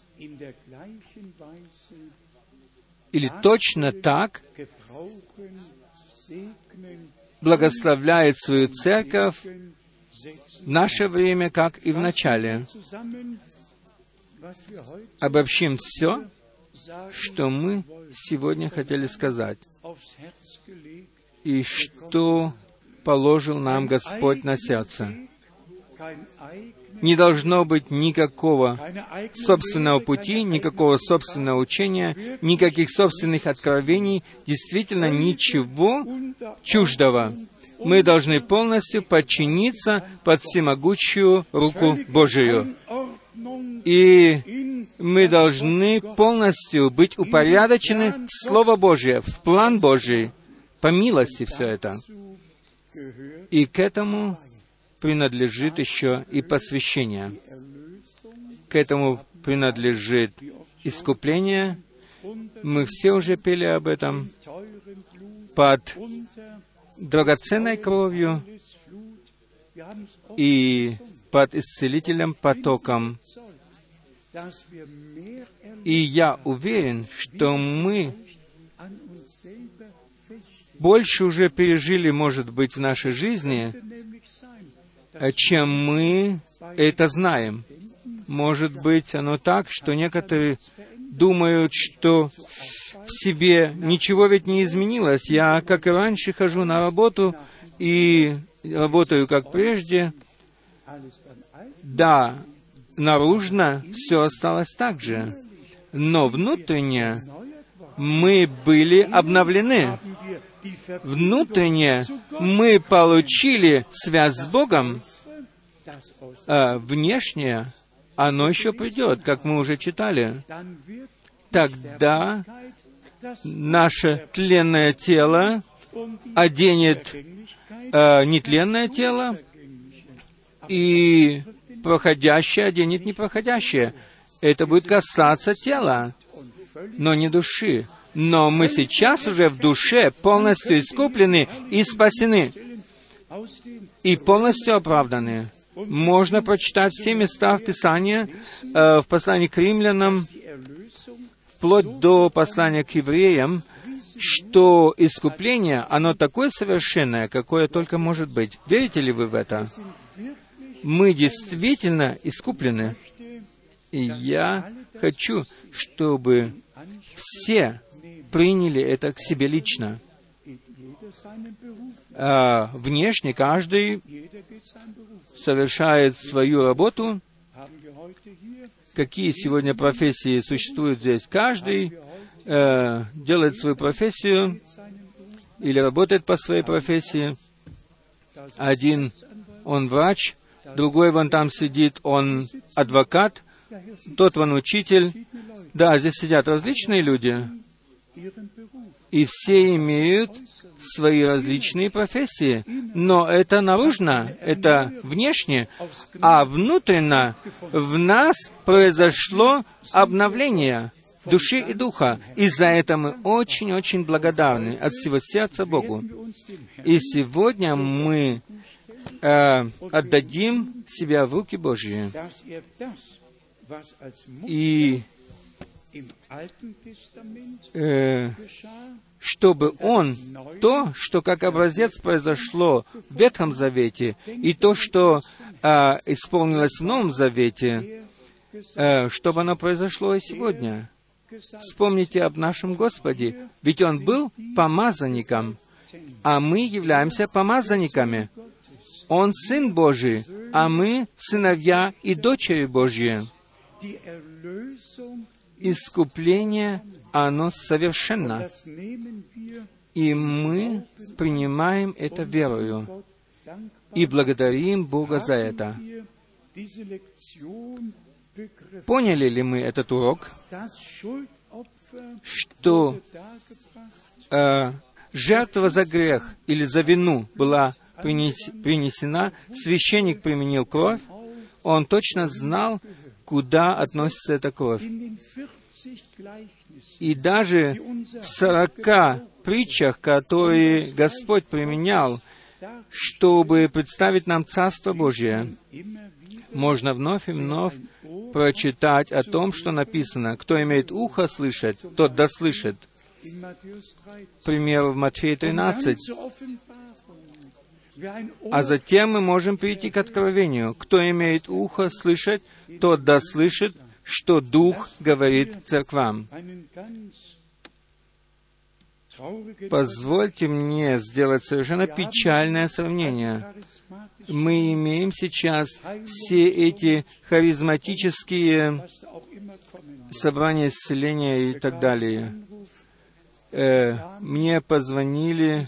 или точно так благословляет свою церковь наше время, как и в начале. Обобщим все, что мы сегодня хотели сказать, и что положил нам Господь на сердце. Не должно быть никакого собственного пути, никакого собственного учения, никаких собственных откровений, действительно ничего чуждого. Мы должны полностью подчиниться под всемогущую руку Божию. И мы должны полностью быть упорядочены в Слово Божие, в план Божий, по милости все это. И к этому принадлежит еще и посвящение. К этому принадлежит искупление. Мы все уже пели об этом. Под драгоценной кровью и под исцелителем потоком. И я уверен, что мы больше уже пережили, может быть, в нашей жизни, чем мы это знаем. Может быть, оно так, что некоторые думают, что себе ничего ведь не изменилось. Я, как и раньше, хожу на работу и работаю как прежде. Да, наружно все осталось так же, но внутренне мы были обновлены. Внутренне мы получили связь с Богом, а внешне оно еще придет, как мы уже читали. Тогда наше тленное тело оденет э, нетленное тело, и проходящее оденет непроходящее. Это будет касаться тела, но не души. Но мы сейчас уже в душе полностью искуплены и спасены, и полностью оправданы. Можно прочитать все места в Писании, э, в послании к римлянам, вплоть до послания к евреям, что искупление, оно такое совершенное, какое только может быть. Верите ли вы в это? Мы действительно искуплены. И я хочу, чтобы все приняли это к себе лично. А внешне каждый совершает свою работу. Какие сегодня профессии существуют здесь? Каждый э, делает свою профессию или работает по своей профессии. Один, он врач, другой вон там сидит, он адвокат, тот вон учитель. Да, здесь сидят различные люди, И все имеют свои различные профессии, но это наружно, это внешне, а внутренно в нас произошло обновление души и духа. И за это мы очень-очень благодарны от всего сердца Богу. И сегодня мы э, отдадим себя в руки Божьи. И э, чтобы он то, что как образец произошло в Ветхом Завете, и то, что э, исполнилось в Новом Завете, э, чтобы оно произошло и сегодня. Вспомните об нашем Господе, ведь Он был помазанником, а мы являемся помазанниками. Он Сын Божий, а мы сыновья и дочери Божьи. Искупление, оно совершенно. И мы принимаем это верою и благодарим Бога за это. Поняли ли мы этот урок, что э, жертва за грех или за вину была принес, принесена, священник применил кровь, он точно знал, куда относится эта кровь. И даже в сорока притчах, которые Господь применял, чтобы представить нам Царство Божье, можно вновь и вновь прочитать о том, что написано. Кто имеет ухо слышать, тот да слышит. Пример в Матфея 13. А затем мы можем перейти к откровению. Кто имеет ухо слышать, тот да слышит, что Дух говорит церквам. Позвольте мне сделать совершенно печальное сравнение мы имеем сейчас все эти харизматические собрания исцеления и так далее. Э, мне позвонили,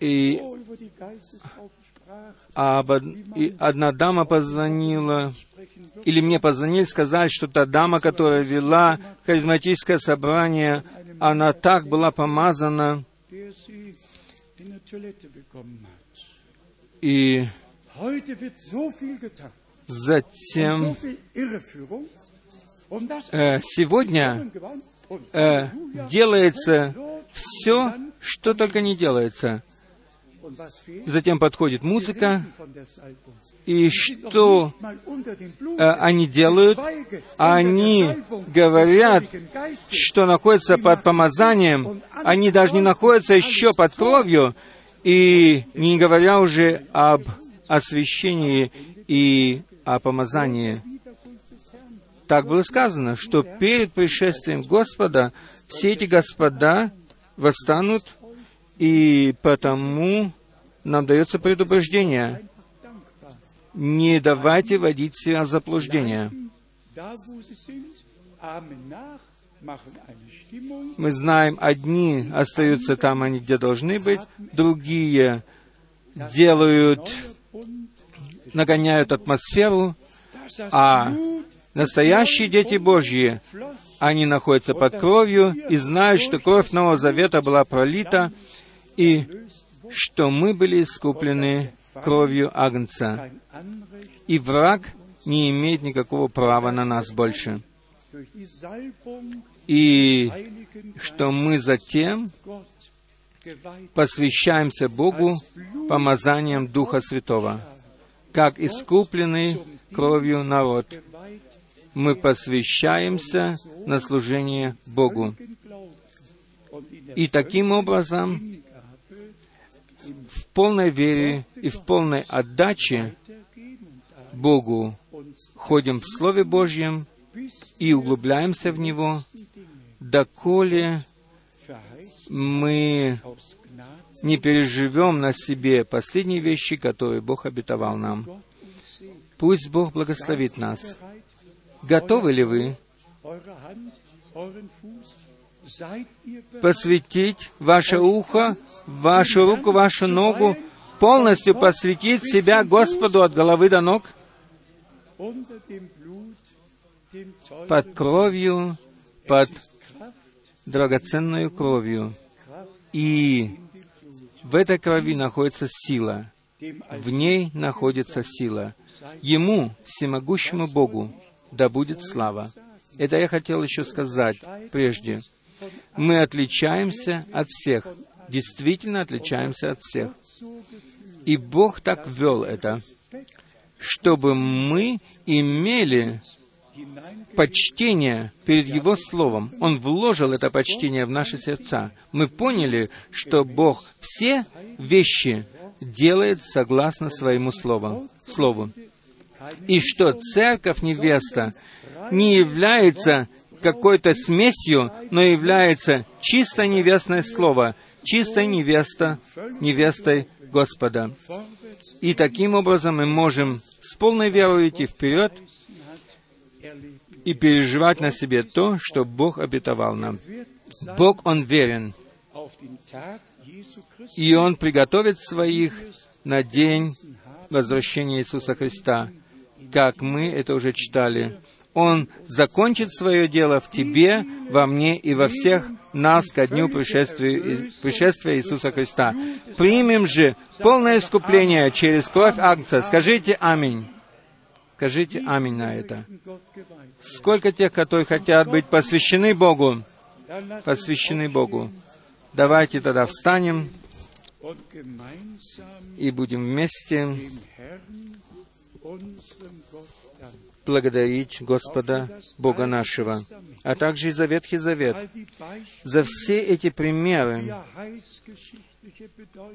и, а, одна дама позвонила, или мне позвонили, сказали, что та дама, которая вела харизматическое собрание, она так была помазана, и затем э, сегодня э, делается все, что только не делается. Затем подходит музыка, и что э, они делают? Они говорят, что находятся под помазанием, они даже не находятся еще под кровью, и не говоря уже об освящении и о помазании. Так было сказано, что перед пришествием Господа все эти господа восстанут, и потому нам дается предупреждение. Не давайте водить себя в заблуждение. Мы знаем, одни остаются там, они где должны быть, другие делают, нагоняют атмосферу, а настоящие дети Божьи, они находятся под кровью и знают, что кровь Нового Завета была пролита, и что мы были искуплены кровью Агнца, и враг не имеет никакого права на нас больше. И что мы затем посвящаемся Богу помазанием Духа Святого, как искупленный кровью народ. Мы посвящаемся на служение Богу. И таким образом полной вере и в полной отдаче Богу ходим в Слове Божьем и углубляемся в Него, доколе мы не переживем на себе последние вещи, которые Бог обетовал нам. Пусть Бог благословит нас. Готовы ли вы посвятить ваше ухо, вашу руку, вашу ногу, полностью посвятить себя Господу от головы до ног? под кровью, под драгоценную кровью. И в этой крови находится сила. В ней находится сила. Ему, всемогущему Богу, да будет слава. Это я хотел еще сказать прежде. Мы отличаемся от всех, действительно отличаемся от всех. И Бог так ввел это, чтобы мы имели почтение перед Его Словом. Он вложил это почтение в наши сердца. Мы поняли, что Бог все вещи делает согласно своему слову. слову. И что церковь невеста не является какой-то смесью, но является чисто невестное слово, чисто невеста, невестой Господа. И таким образом мы можем с полной верой идти вперед и переживать на себе то, что Бог обетовал нам. Бог, Он верен. И Он приготовит своих на день возвращения Иисуса Христа, как мы это уже читали. Он закончит свое дело в тебе, во мне и во всех нас ко дню пришествия, пришествия Иисуса Христа. Примем же полное искупление через кровь Агнца. Скажите «Аминь». Скажите «Аминь» на это. Сколько тех, которые хотят быть посвящены Богу, посвящены Богу. Давайте тогда встанем и будем вместе благодарить Господа Бога нашего, а также и за Ветхий Завет, за все эти примеры,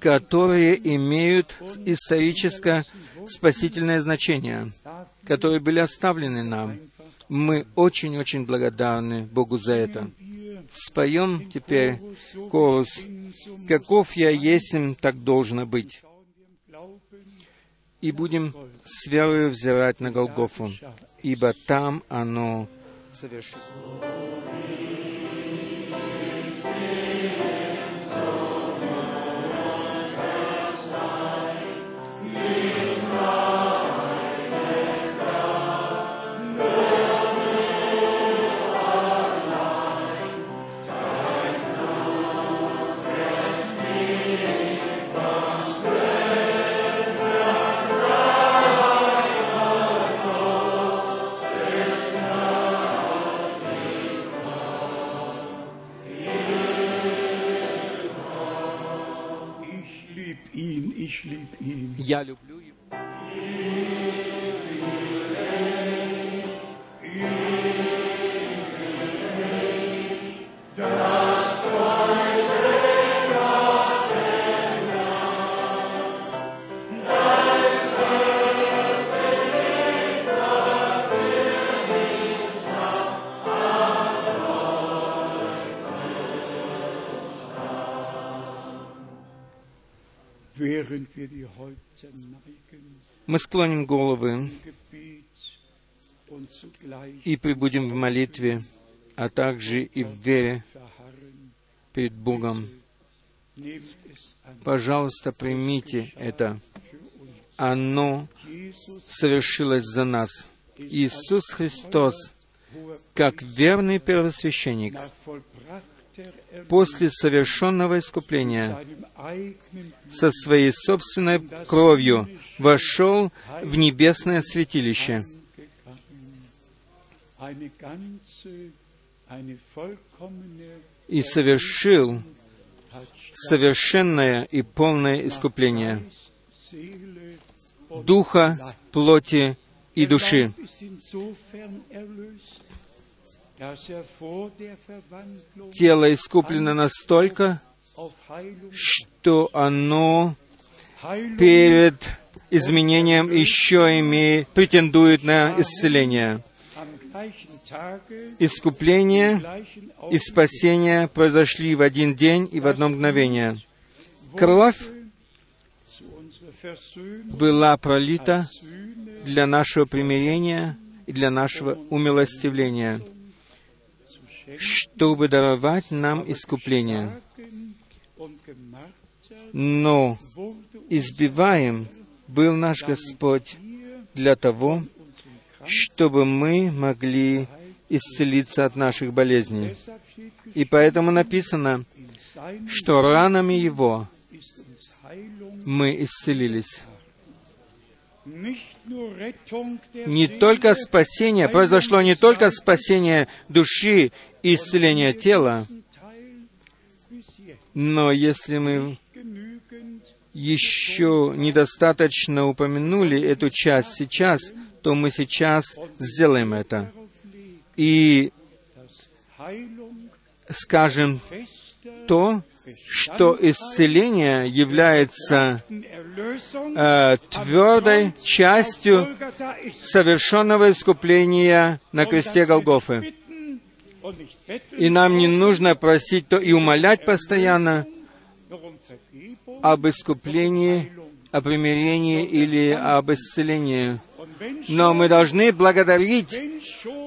которые имеют историческое спасительное значение, которые были оставлены нам. Мы очень-очень благодарны Богу за это. Споем теперь голос «Каков я есмь, так должно быть» и будем с верою взирать на Голгофу, ибо там оно совершено. Я люблю Мы склоним головы и прибудем в молитве, а также и в вере перед Богом. Пожалуйста, примите это. Оно совершилось за нас. Иисус Христос, как верный первосвященник, после совершенного искупления со своей собственной кровью вошел в небесное святилище и совершил совершенное и полное искупление духа, плоти и души. Тело искуплено настолько, что оно перед изменением еще имеет, претендует на исцеление. Искупление и спасение произошли в один день и в одно мгновение. Кровь была пролита для нашего примирения и для нашего умилостивления — чтобы даровать нам искупление. Но избиваем был наш Господь для того, чтобы мы могли исцелиться от наших болезней. И поэтому написано, что ранами Его мы исцелились. Не только спасение, произошло не только спасение души и исцеление тела, но если мы еще недостаточно упомянули эту часть сейчас, то мы сейчас сделаем это. И скажем то, что исцеление является э, твердой частью совершенного искупления на кресте Голгофы. И нам не нужно просить то и умолять постоянно об искуплении, о примирении или об исцелении. Но мы должны благодарить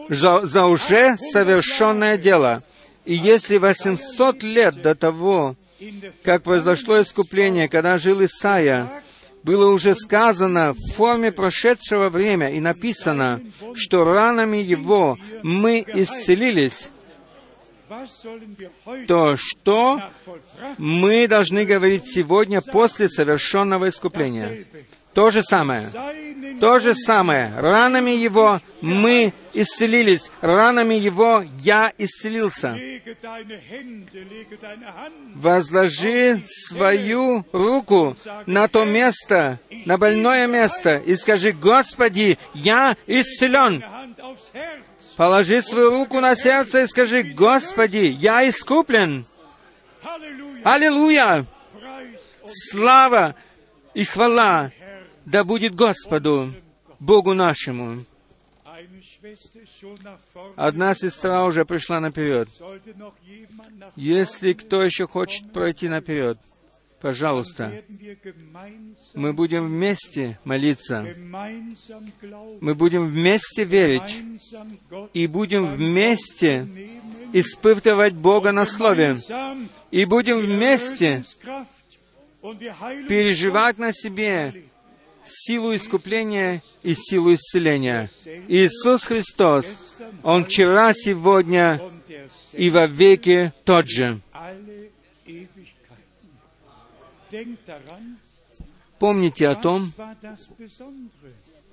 за, за уже совершенное дело — и если 800 лет до того, как произошло искупление, когда жил Исаия, было уже сказано в форме прошедшего время и написано, что ранами его мы исцелились, то что мы должны говорить сегодня после совершенного искупления? То же самое. То же самое. Ранами Его мы исцелились. Ранами Его я исцелился. Возложи свою руку на то место, на больное место, и скажи, Господи, я исцелен. Положи свою руку на сердце и скажи, Господи, я искуплен. Аллилуйя! Слава и хвала да будет Господу, Богу нашему. Одна сестра уже пришла наперед. Если кто еще хочет пройти наперед, пожалуйста, мы будем вместе молиться, мы будем вместе верить и будем вместе испытывать Бога на Слове, и будем вместе переживать на себе силу искупления и силу исцеления. Иисус Христос, Он вчера, сегодня и во веки тот же. Помните о том,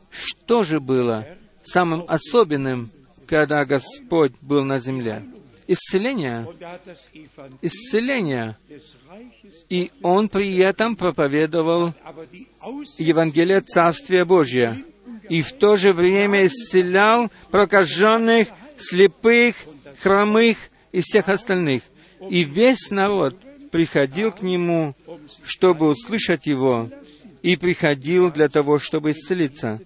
что же было самым особенным, когда Господь был на земле. Исцеление. Исцеление. И Он при этом проповедовал Евангелие Царствия Божия. И в то же время исцелял прокаженных, слепых, хромых и всех остальных. И весь народ приходил к Нему, чтобы услышать Его, и приходил для того, чтобы исцелиться.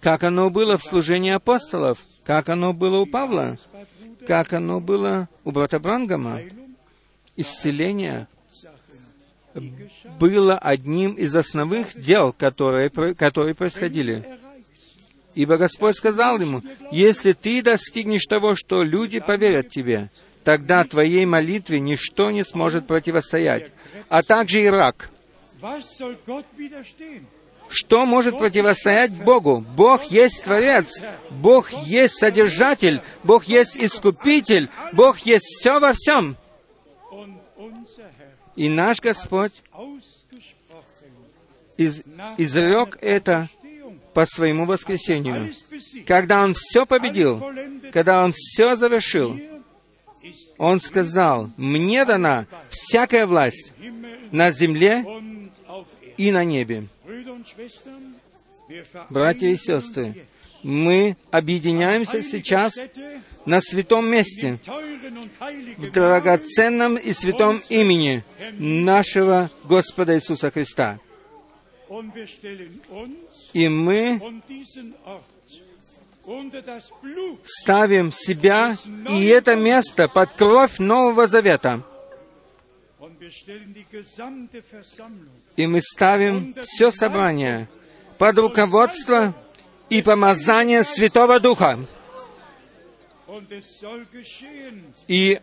Как оно было в служении апостолов, как оно было у Павла, как оно было у брата Брангама. Исцеление было одним из основных дел, которые, которые происходили. Ибо Господь сказал ему, если ты достигнешь того, что люди поверят тебе, тогда твоей молитве ничто не сможет противостоять, а также и рак. Что может противостоять Богу? Бог есть Творец, Бог есть Содержатель, Бог есть Искупитель, Бог есть все во всем. И наш Господь из, изрек это по своему воскресению. Когда Он все победил, когда Он все завершил, Он сказал, «Мне дана всякая власть на земле и на небе». Братья и сестры, мы объединяемся сейчас на святом месте, в драгоценном и святом имени нашего Господа Иисуса Христа. И мы ставим себя и это место под кровь Нового Завета. И мы ставим все собрание под руководство и помазание Святого Духа. И,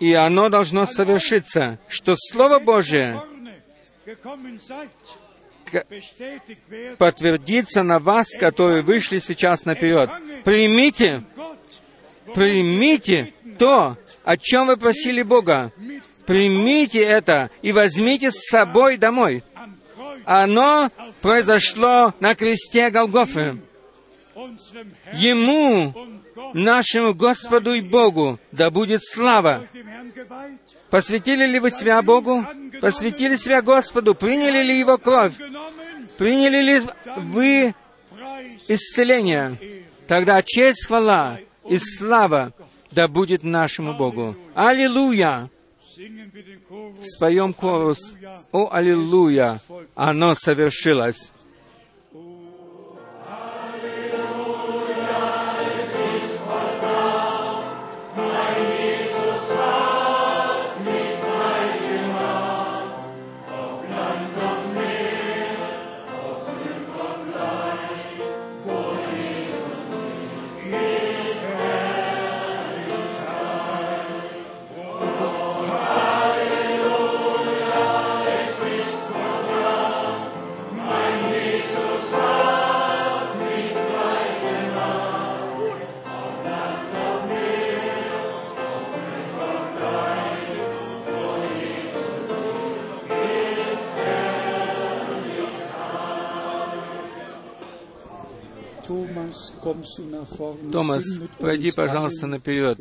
и оно должно совершиться, что Слово Божие, подтвердится на вас, которые вышли сейчас наперед. Примите, примите то, о чем вы просили Бога. Примите это и возьмите с собой домой. Оно произошло на кресте Голгофы. Ему, нашему Господу и Богу, да будет слава. Посвятили ли вы себя Богу? Посвятили себя Господу? Приняли ли Его кровь? Приняли ли вы исцеление? Тогда честь, хвала и слава да будет нашему Богу. Аллилуйя! Споем корус. О, аллилуйя! Оно совершилось. Томас, пройди, пожалуйста, наперед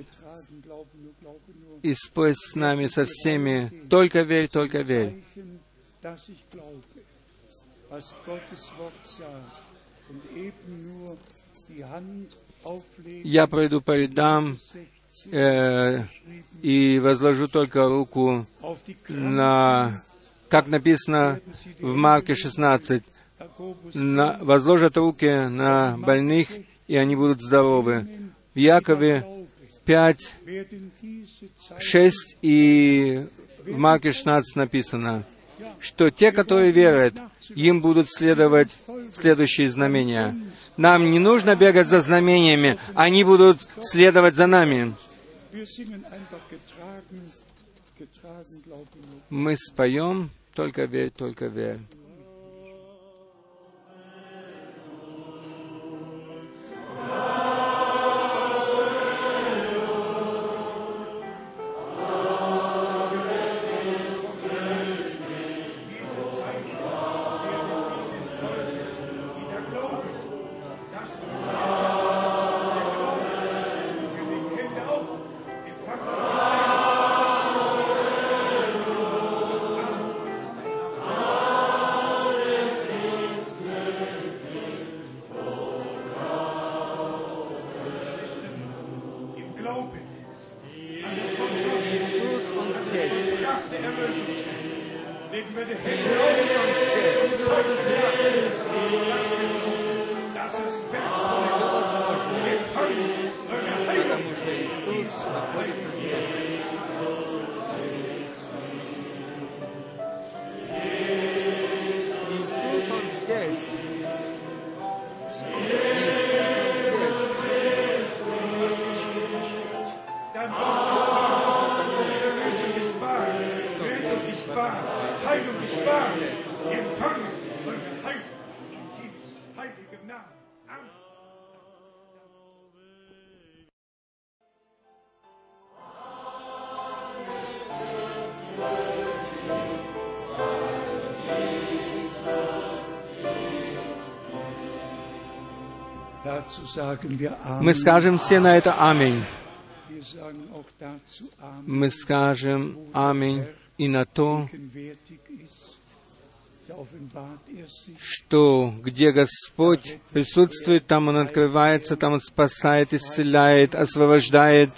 и спой с нами со всеми. Только верь, только верь. Я пройду по рядам э, и возложу только руку на, как написано в Марке 16, на, возложат руки на больных, и они будут здоровы. В Якове 5, 6 и в Марке 16 написано, что те, которые верят, им будут следовать следующие знамения. Нам не нужно бегать за знамениями, они будут следовать за нами. Мы споем, только верь, только верь. Мы скажем все на это «Аминь». Мы скажем «Аминь» и на то, что где Господь присутствует, там Он открывается, там Он спасает, исцеляет, освобождает.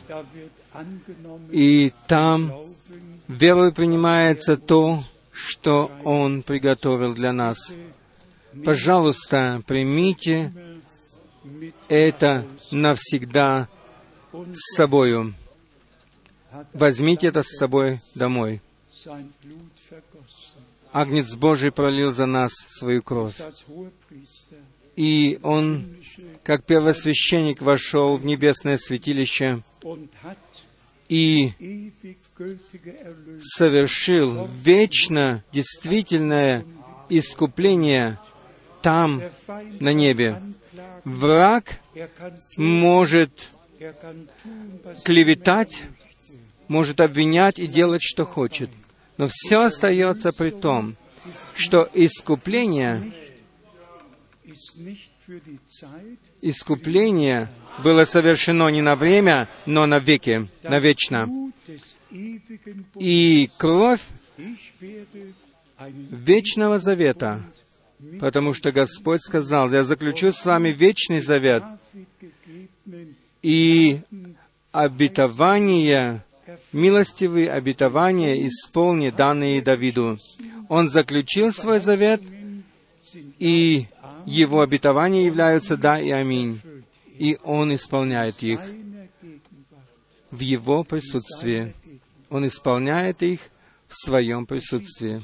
И там верой принимается то, что Он приготовил для нас. Пожалуйста, примите это навсегда с собою. Возьмите это с собой домой. Агнец Божий пролил за нас свою кровь. И Он, как первосвященник, вошел в небесное святилище и совершил вечно действительное искупление там, на небе. Враг может клеветать, может обвинять и делать, что хочет. Но все остается при том, что искупление, искупление было совершено не на время, но на веки, навечно. И кровь вечного завета, потому что Господь сказал, «Я заключу с вами вечный завет, и обетование, милостивые обетования исполни, данные Давиду». Он заключил свой завет, и его обетования являются «да» и «аминь». И Он исполняет их в Его присутствии. Он исполняет их в Своем присутствии.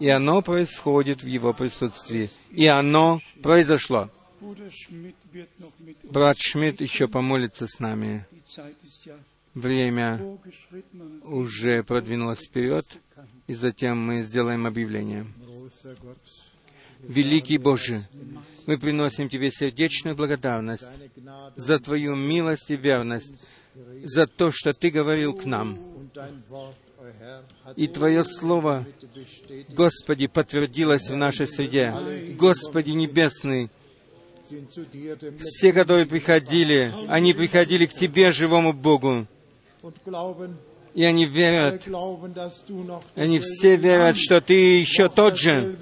И оно происходит в Его присутствии. И оно произошло. Брат Шмидт еще помолится с нами. Время уже продвинулось вперед, и затем мы сделаем объявление. Великий Боже, мы приносим Тебе сердечную благодарность за Твою милость и верность, за то, что Ты говорил к нам. И Твое Слово, Господи, подтвердилось в нашей среде. Господи Небесный, все, которые приходили, они приходили к Тебе, живому Богу. И они верят, они все верят, что Ты еще тот же,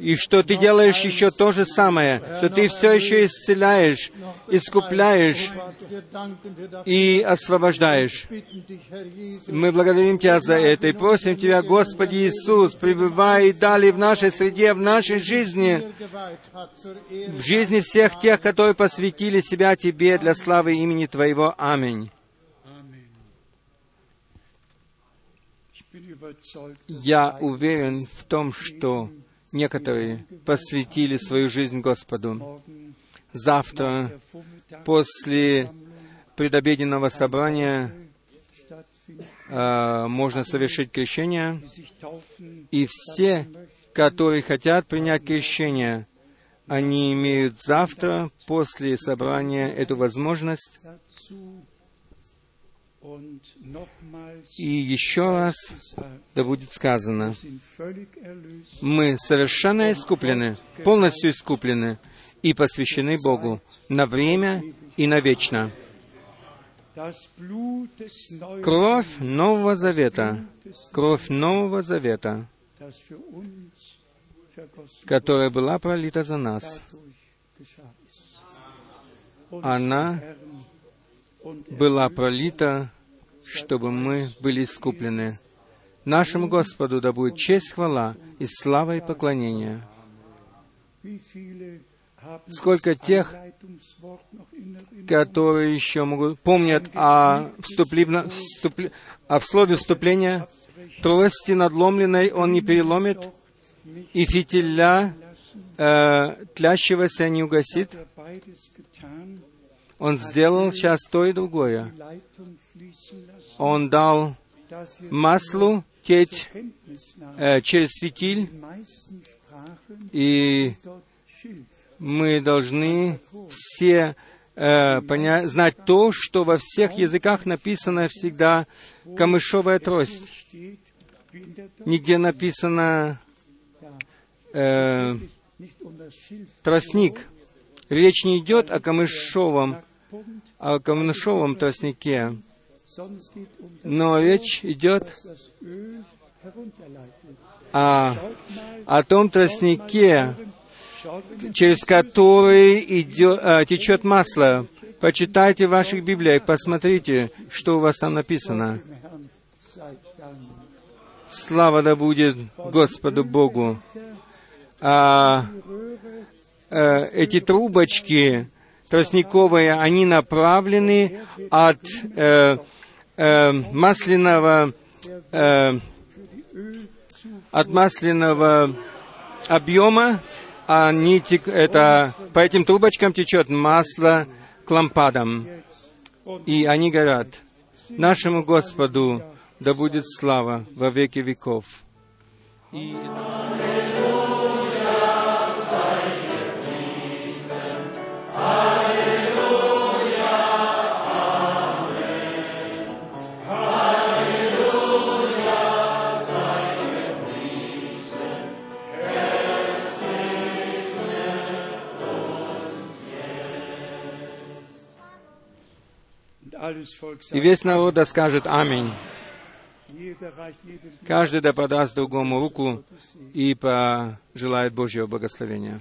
и что ты делаешь еще то же самое, что ты все еще исцеляешь, искупляешь и освобождаешь. Мы благодарим Тебя за это и просим Тебя, Господи Иисус, пребывай далее в нашей среде, в нашей жизни, в жизни всех тех, которые посвятили себя Тебе для славы имени Твоего. Аминь. Я уверен в том, что Некоторые посвятили свою жизнь Господу. Завтра, после предобеденного собрания, э, можно совершить крещение, и все, которые хотят принять крещение, они имеют завтра, после собрания, эту возможность и еще раз да будет сказано, мы совершенно искуплены, полностью искуплены и посвящены Богу на время и навечно. Кровь Нового Завета, кровь Нового Завета, которая была пролита за нас, она была пролита, чтобы мы были искуплены. Нашему Господу да будет честь, хвала и слава и поклонение. Сколько тех, которые еще могут помнят о, вступлив... вступ... о слове вступления, трости надломленной он не переломит, и фитиля э, тлящегося не угасит. Он сделал сейчас то и другое. Он дал маслу течь э, через фитиль, и мы должны все э, понять, знать то, что во всех языках написано всегда камышовая трость. Нигде написано э, тростник. Речь не идет о камышовом о камнушовом тростнике, но речь идет о, о том тростнике, через который идет, а, течет масло. Почитайте в ваших Библиях, посмотрите, что у вас там написано. Слава да будет Господу Богу. А, а, эти трубочки, тростниковые, они направлены от э, э, масляного э, от масляного объема, они тек, это, по этим трубочкам течет масло к лампадам, и они горят. Нашему Господу да будет слава во веки веков. И это... И весь народ да скажет «Аминь». Каждый да подаст другому руку и пожелает Божьего благословения.